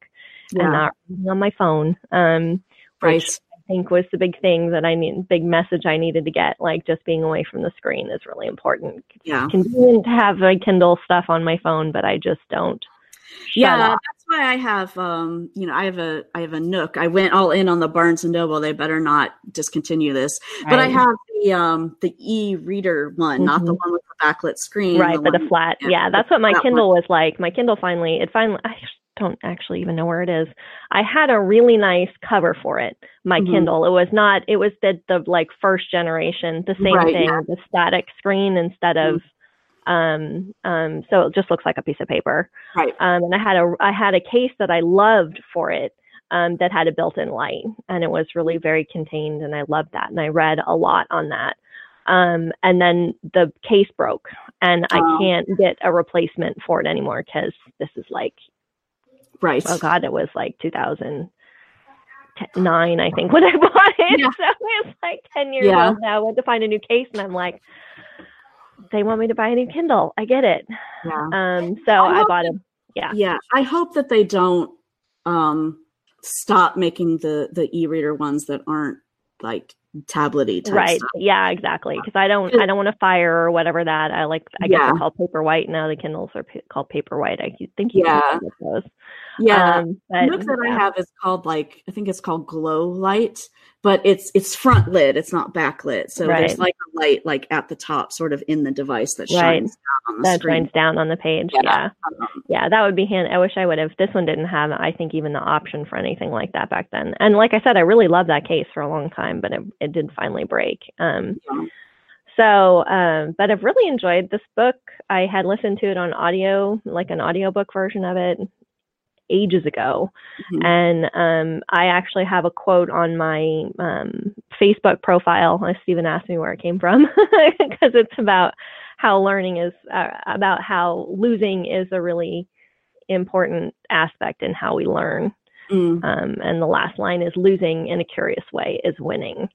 Speaker 5: and not reading on my phone. Um,
Speaker 4: right.
Speaker 5: which I think was the big thing that I need, big message I needed to get. Like just being away from the screen is really important.
Speaker 4: Yeah.
Speaker 5: It's convenient to have my Kindle stuff on my phone, but I just don't.
Speaker 4: yeah
Speaker 5: off.
Speaker 4: that's why i have um you know i have a i have a nook i went all in on the barnes and noble they better not discontinue this but i have the um the e-reader one not the
Speaker 5: Mhm.
Speaker 4: one with the backlit screen
Speaker 5: right, but the flat,
Speaker 4: yeah,
Speaker 5: yeah, that's what my Kindle was like. My Kindle finally, it finally, I don't actually even know where it is. I had a really nice cover for it, my
Speaker 4: Mhm.
Speaker 5: Kindle. It was not. It was the the like first generation, the same
Speaker 4: Right,
Speaker 5: thing,
Speaker 4: yeah.
Speaker 5: the static screen instead of. Um, um, so it just looks like a piece of paper.
Speaker 4: Right.
Speaker 5: Um, and I had a I had a case that I loved for it. Um, that had a built-in light, and it was really very contained, and I loved that. And I read a lot on that. Um, and then the case broke, and I
Speaker 4: Oh.
Speaker 5: can't get a replacement for it anymore because this is like
Speaker 4: Right.
Speaker 5: oh god, it was like 2009, I think, when I bought it.
Speaker 4: Yeah.
Speaker 5: So it's like 10 years
Speaker 4: Yeah.
Speaker 5: old now. I went to find a new case, and I'm like, they want me to buy a new Kindle. I get it.
Speaker 4: Yeah.
Speaker 5: Um, so
Speaker 4: I
Speaker 5: I, bought it. Yeah.
Speaker 4: Yeah. I hope that they don't um stop making the the e-reader ones that aren't like tablety
Speaker 5: Right.
Speaker 4: stuff.
Speaker 5: Yeah, exactly. Because I don't, I don't want to fire or whatever that. I like, I guess
Speaker 4: Yeah.
Speaker 5: they're called Paperwhite now. The Kindles are pa- called Paperwhite. I think you
Speaker 4: Yeah.
Speaker 5: those.
Speaker 4: Yeah.
Speaker 5: Um,
Speaker 4: the book that I have is called like I think it's called GlowLight, but it's it's front lit, it's not backlit. So
Speaker 5: Right.
Speaker 4: there's like a light like at the top, sort of in the device that
Speaker 5: Right.
Speaker 4: shines down on the
Speaker 5: that
Speaker 4: screen.
Speaker 5: shines down on the page.
Speaker 4: Yeah.
Speaker 5: Yeah.
Speaker 4: Um,
Speaker 5: Yeah, that would be hand. I wish I would have. This one didn't have, I think, even the option for anything like that back then. And like I said, I really loved that case for a long time, but it, it did finally break. Um,
Speaker 4: Yeah.
Speaker 5: so, um, but I've really enjoyed this book. I had listened to it on audio, like an audiobook version of it, ages ago.
Speaker 4: Mhm.
Speaker 5: And um, I actually have a quote on my um, Facebook profile. Stephen asked me where it came from because it's about how learning is, uh, about how losing is a really important aspect in how we learn.
Speaker 4: Mm,
Speaker 5: Um, and the last line is losing in a curious way is winning.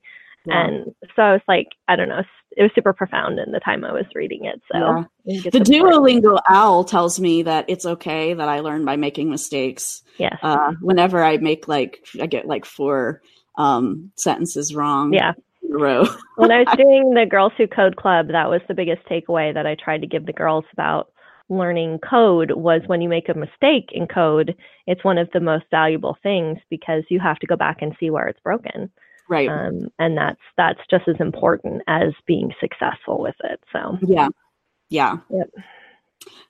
Speaker 4: yeah.
Speaker 5: And so it's like, I don't know, it was super profound in the time I was reading it. So
Speaker 4: Yeah. the. Duolingo owl tells me that it's okay that I learn by making mistakes.
Speaker 5: Yes.
Speaker 4: Uh, whenever I make like I get like four um, sentences wrong
Speaker 5: yeah.
Speaker 4: row.
Speaker 5: when I was doing the Girls Who Code Club, that was the biggest takeaway that I tried to give the girls about learning code was when you make a mistake in code, it's one of the most valuable things because you have to go back and see where it's broken.
Speaker 4: right.
Speaker 5: Um, and that's that's just as important as being successful with it. So
Speaker 4: Yeah. Yeah.
Speaker 5: Yep.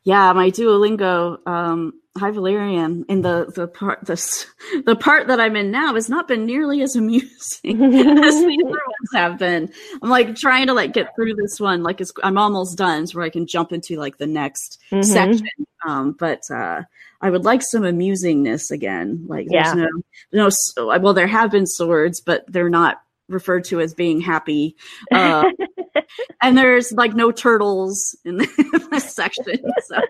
Speaker 4: Yeah, my Duolingo um High Valyrian in the the part the the part that I'm in now has not been nearly as amusing as the other ones have been. I'm like trying to like get through this one like it's I'm almost done so where I can jump into like the next
Speaker 5: Mhm.
Speaker 4: section. Um but uh I would like some amusingness again. Like there's
Speaker 5: Yeah.
Speaker 4: no no s- well there have been swords but they're not referred to as being happy. Uh, and there's like no turtles in this section. So.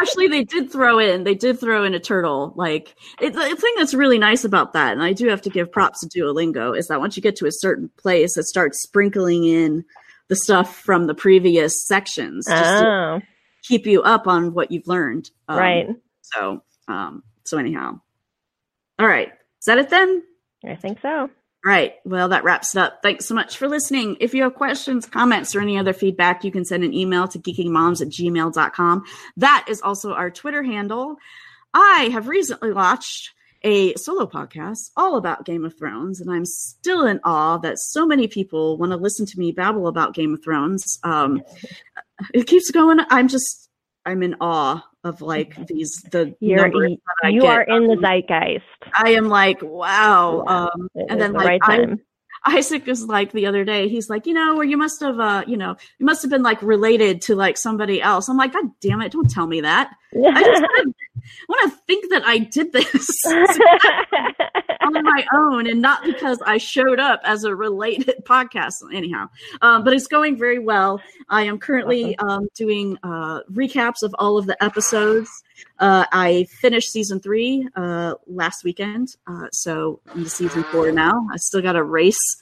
Speaker 4: Actually, they did throw in. They did throw in a turtle. Like it's the thing that's really nice about that, and I do have to give props to Duolingo is that once you get to a certain place, it starts sprinkling in the stuff from the previous sections just to
Speaker 5: oh,
Speaker 4: keep you up on what you've learned. Um,
Speaker 5: right.
Speaker 4: So, um, so anyhow, all right. Is that it then?
Speaker 5: I think so.
Speaker 4: Right. Well, that wraps it up. Thanks so much for listening. If you have questions, comments, or any other feedback, you can send an email to geekingmoms at gmail.com. That is also our Twitter handle. I have recently launched a solo podcast all about Game of Thrones, and I'm still in awe that so many people want to listen to me babble about Game of Thrones. Um, it keeps going. I'm just, I'm in awe of like these, the
Speaker 5: You're
Speaker 4: numbers that I
Speaker 5: you are in the
Speaker 4: Um,
Speaker 5: zeitgeist.
Speaker 4: I am like, wow.
Speaker 5: Yeah.
Speaker 4: Um, and then
Speaker 5: the
Speaker 4: like
Speaker 5: right
Speaker 4: I. Isaac was like the other day, he's like, you know, or you must have, uh, you know, you must have been like related to like somebody else. I'm like, God damn it, don't tell me that. I just want to think that I did this on my own and not because I showed up as a related podcast. Anyhow, um, but it's going very well. I am currently um, doing uh, recaps of all of the episodes. Uh, I finished season three uh, last weekend, uh, so I'm into season four now. I still got a race,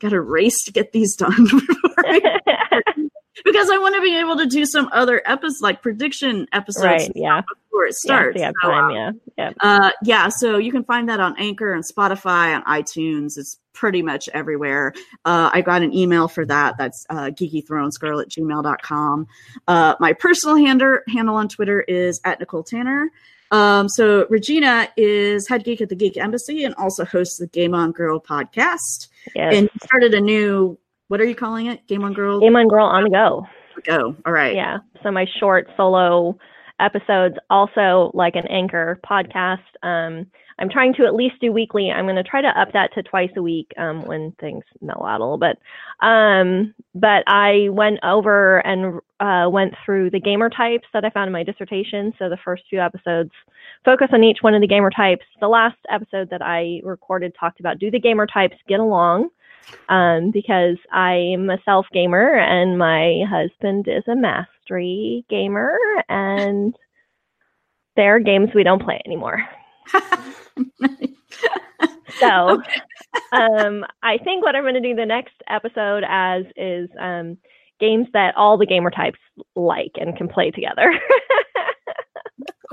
Speaker 4: got a race to get these done before I because I want to be able to do some other episodes, like prediction episodes,
Speaker 5: right. Yeah.
Speaker 4: before it starts.
Speaker 5: Yeah.
Speaker 4: So,
Speaker 5: Time.
Speaker 4: uh,
Speaker 5: Yeah. Yeah.
Speaker 4: uh, yeah, so you can find that on Anchor and Spotify, on iTunes. It's pretty much everywhere. Uh, I got an email for that. That's uh, geekythronesgirl at gmail.com. Uh, my personal handle, handle on Twitter is at Nicole Tanner. Um, so Regina is head geek at the Geek Embassy and also hosts the Game On Girl podcast.
Speaker 5: Yes.
Speaker 4: And started a new, what are you calling it? Game On Girl?
Speaker 5: Game on Girl on the go.
Speaker 4: Go. All right.
Speaker 5: Yeah. So my short solo episodes also like an anchor podcast. Um, I'm trying to at least do weekly. I'm going to try to up that to twice a week um, when things mellow out a little bit. Um, but I went over and uh, went through the gamer types that I found in my dissertation. So the first few episodes focus on each one of the gamer types. The last episode that I recorded talked about do the gamer types get along? Um, because I'm a self gamer and my husband is a mastery gamer, and there are games we don't play anymore. so um, I think what I'm going to do the next episode as is um, games that all the gamer types like and can play together.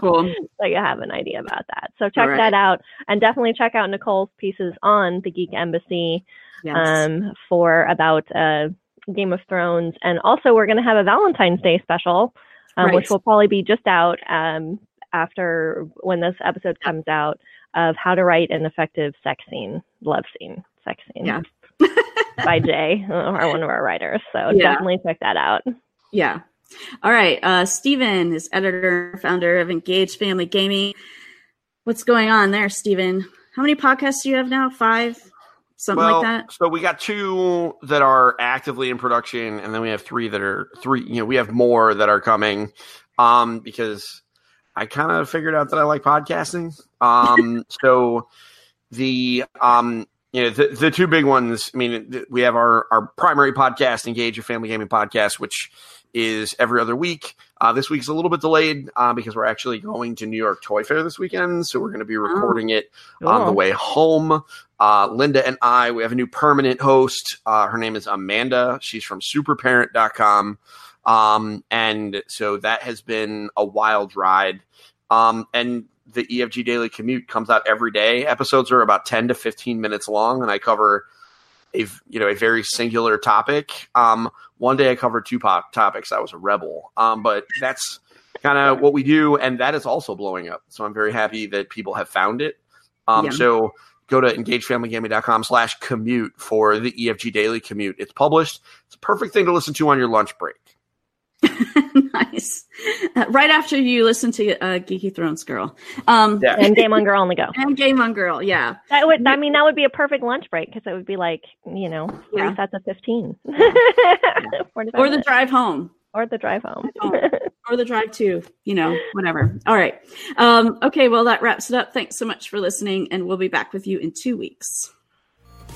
Speaker 4: Cool.
Speaker 5: so you have an idea about that. So check
Speaker 4: right.
Speaker 5: that out and definitely check out Nicole's pieces on the Geek Embassy
Speaker 4: Yes.
Speaker 5: um, for about uh, Game of Thrones. And also, we're going to have a Valentine's Day special, um,
Speaker 4: Right.
Speaker 5: which will probably be just out um, after when this episode comes out of how to write an effective sex scene, love scene, sex scene
Speaker 4: Yeah.
Speaker 5: by Jay, or one of our writers. So
Speaker 4: Yeah.
Speaker 5: definitely check that out.
Speaker 4: Yeah. All right. Uh, Stephen is editor, founder of Engaged Family Gaming. What's going on there, Stephen? How many podcasts do you have now? Five? Something
Speaker 6: well,
Speaker 4: like that?
Speaker 6: so we got two that are actively in production, and then we have three that are three. You know, we have more that are coming, um, because I kind of figured out that I like podcasting. Um, so the um, you know, the, the two big ones. I mean, th- we have our our primary podcast, Engaged Family Gaming Podcast, which is every other week. Uh, this week's a little bit delayed uh, because we're actually going to New York Toy Fair this weekend, so we're going to be recording it on the way home. Uh, Linda and I, we have a new permanent host. Uh, her name is Amanda. She's from superparent.com. Um, and so that has been a wild ride. Um, and the EFG Daily Commute comes out every day. Episodes are about 10 to 15 minutes long, and I cover a you know a very singular topic. Um, one day I covered two pop topics. I was a rebel. Um, but that's kind of what we do, and that is also blowing up. So I'm very happy that people have found it. Um,
Speaker 4: Yeah.
Speaker 6: So go to engagefamilygaming.com slash commute for the EFG Daily Commute. It's published. It's a perfect thing to listen to on your lunch break.
Speaker 4: nice. Uh, right after you listen to uh, Geeky Thrones Girl. Um,
Speaker 6: Yeah.
Speaker 5: And Game on Girl on the Go.
Speaker 4: And Game on Girl. Yeah.
Speaker 5: That would, I mean, that would be a perfect lunch break because it would be like, you know, three
Speaker 4: Yeah.
Speaker 5: sets of 15. 45
Speaker 4: Or the drive home.
Speaker 5: or the drive home.
Speaker 4: or the drive to, you know, whatever. All right. Um, okay, well, that wraps it up. Thanks so much for listening, and we'll be back with you in two weeks.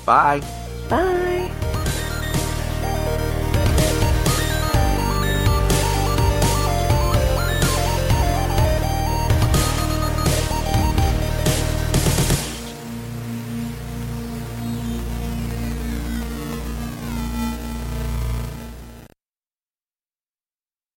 Speaker 6: Bye.
Speaker 5: Bye.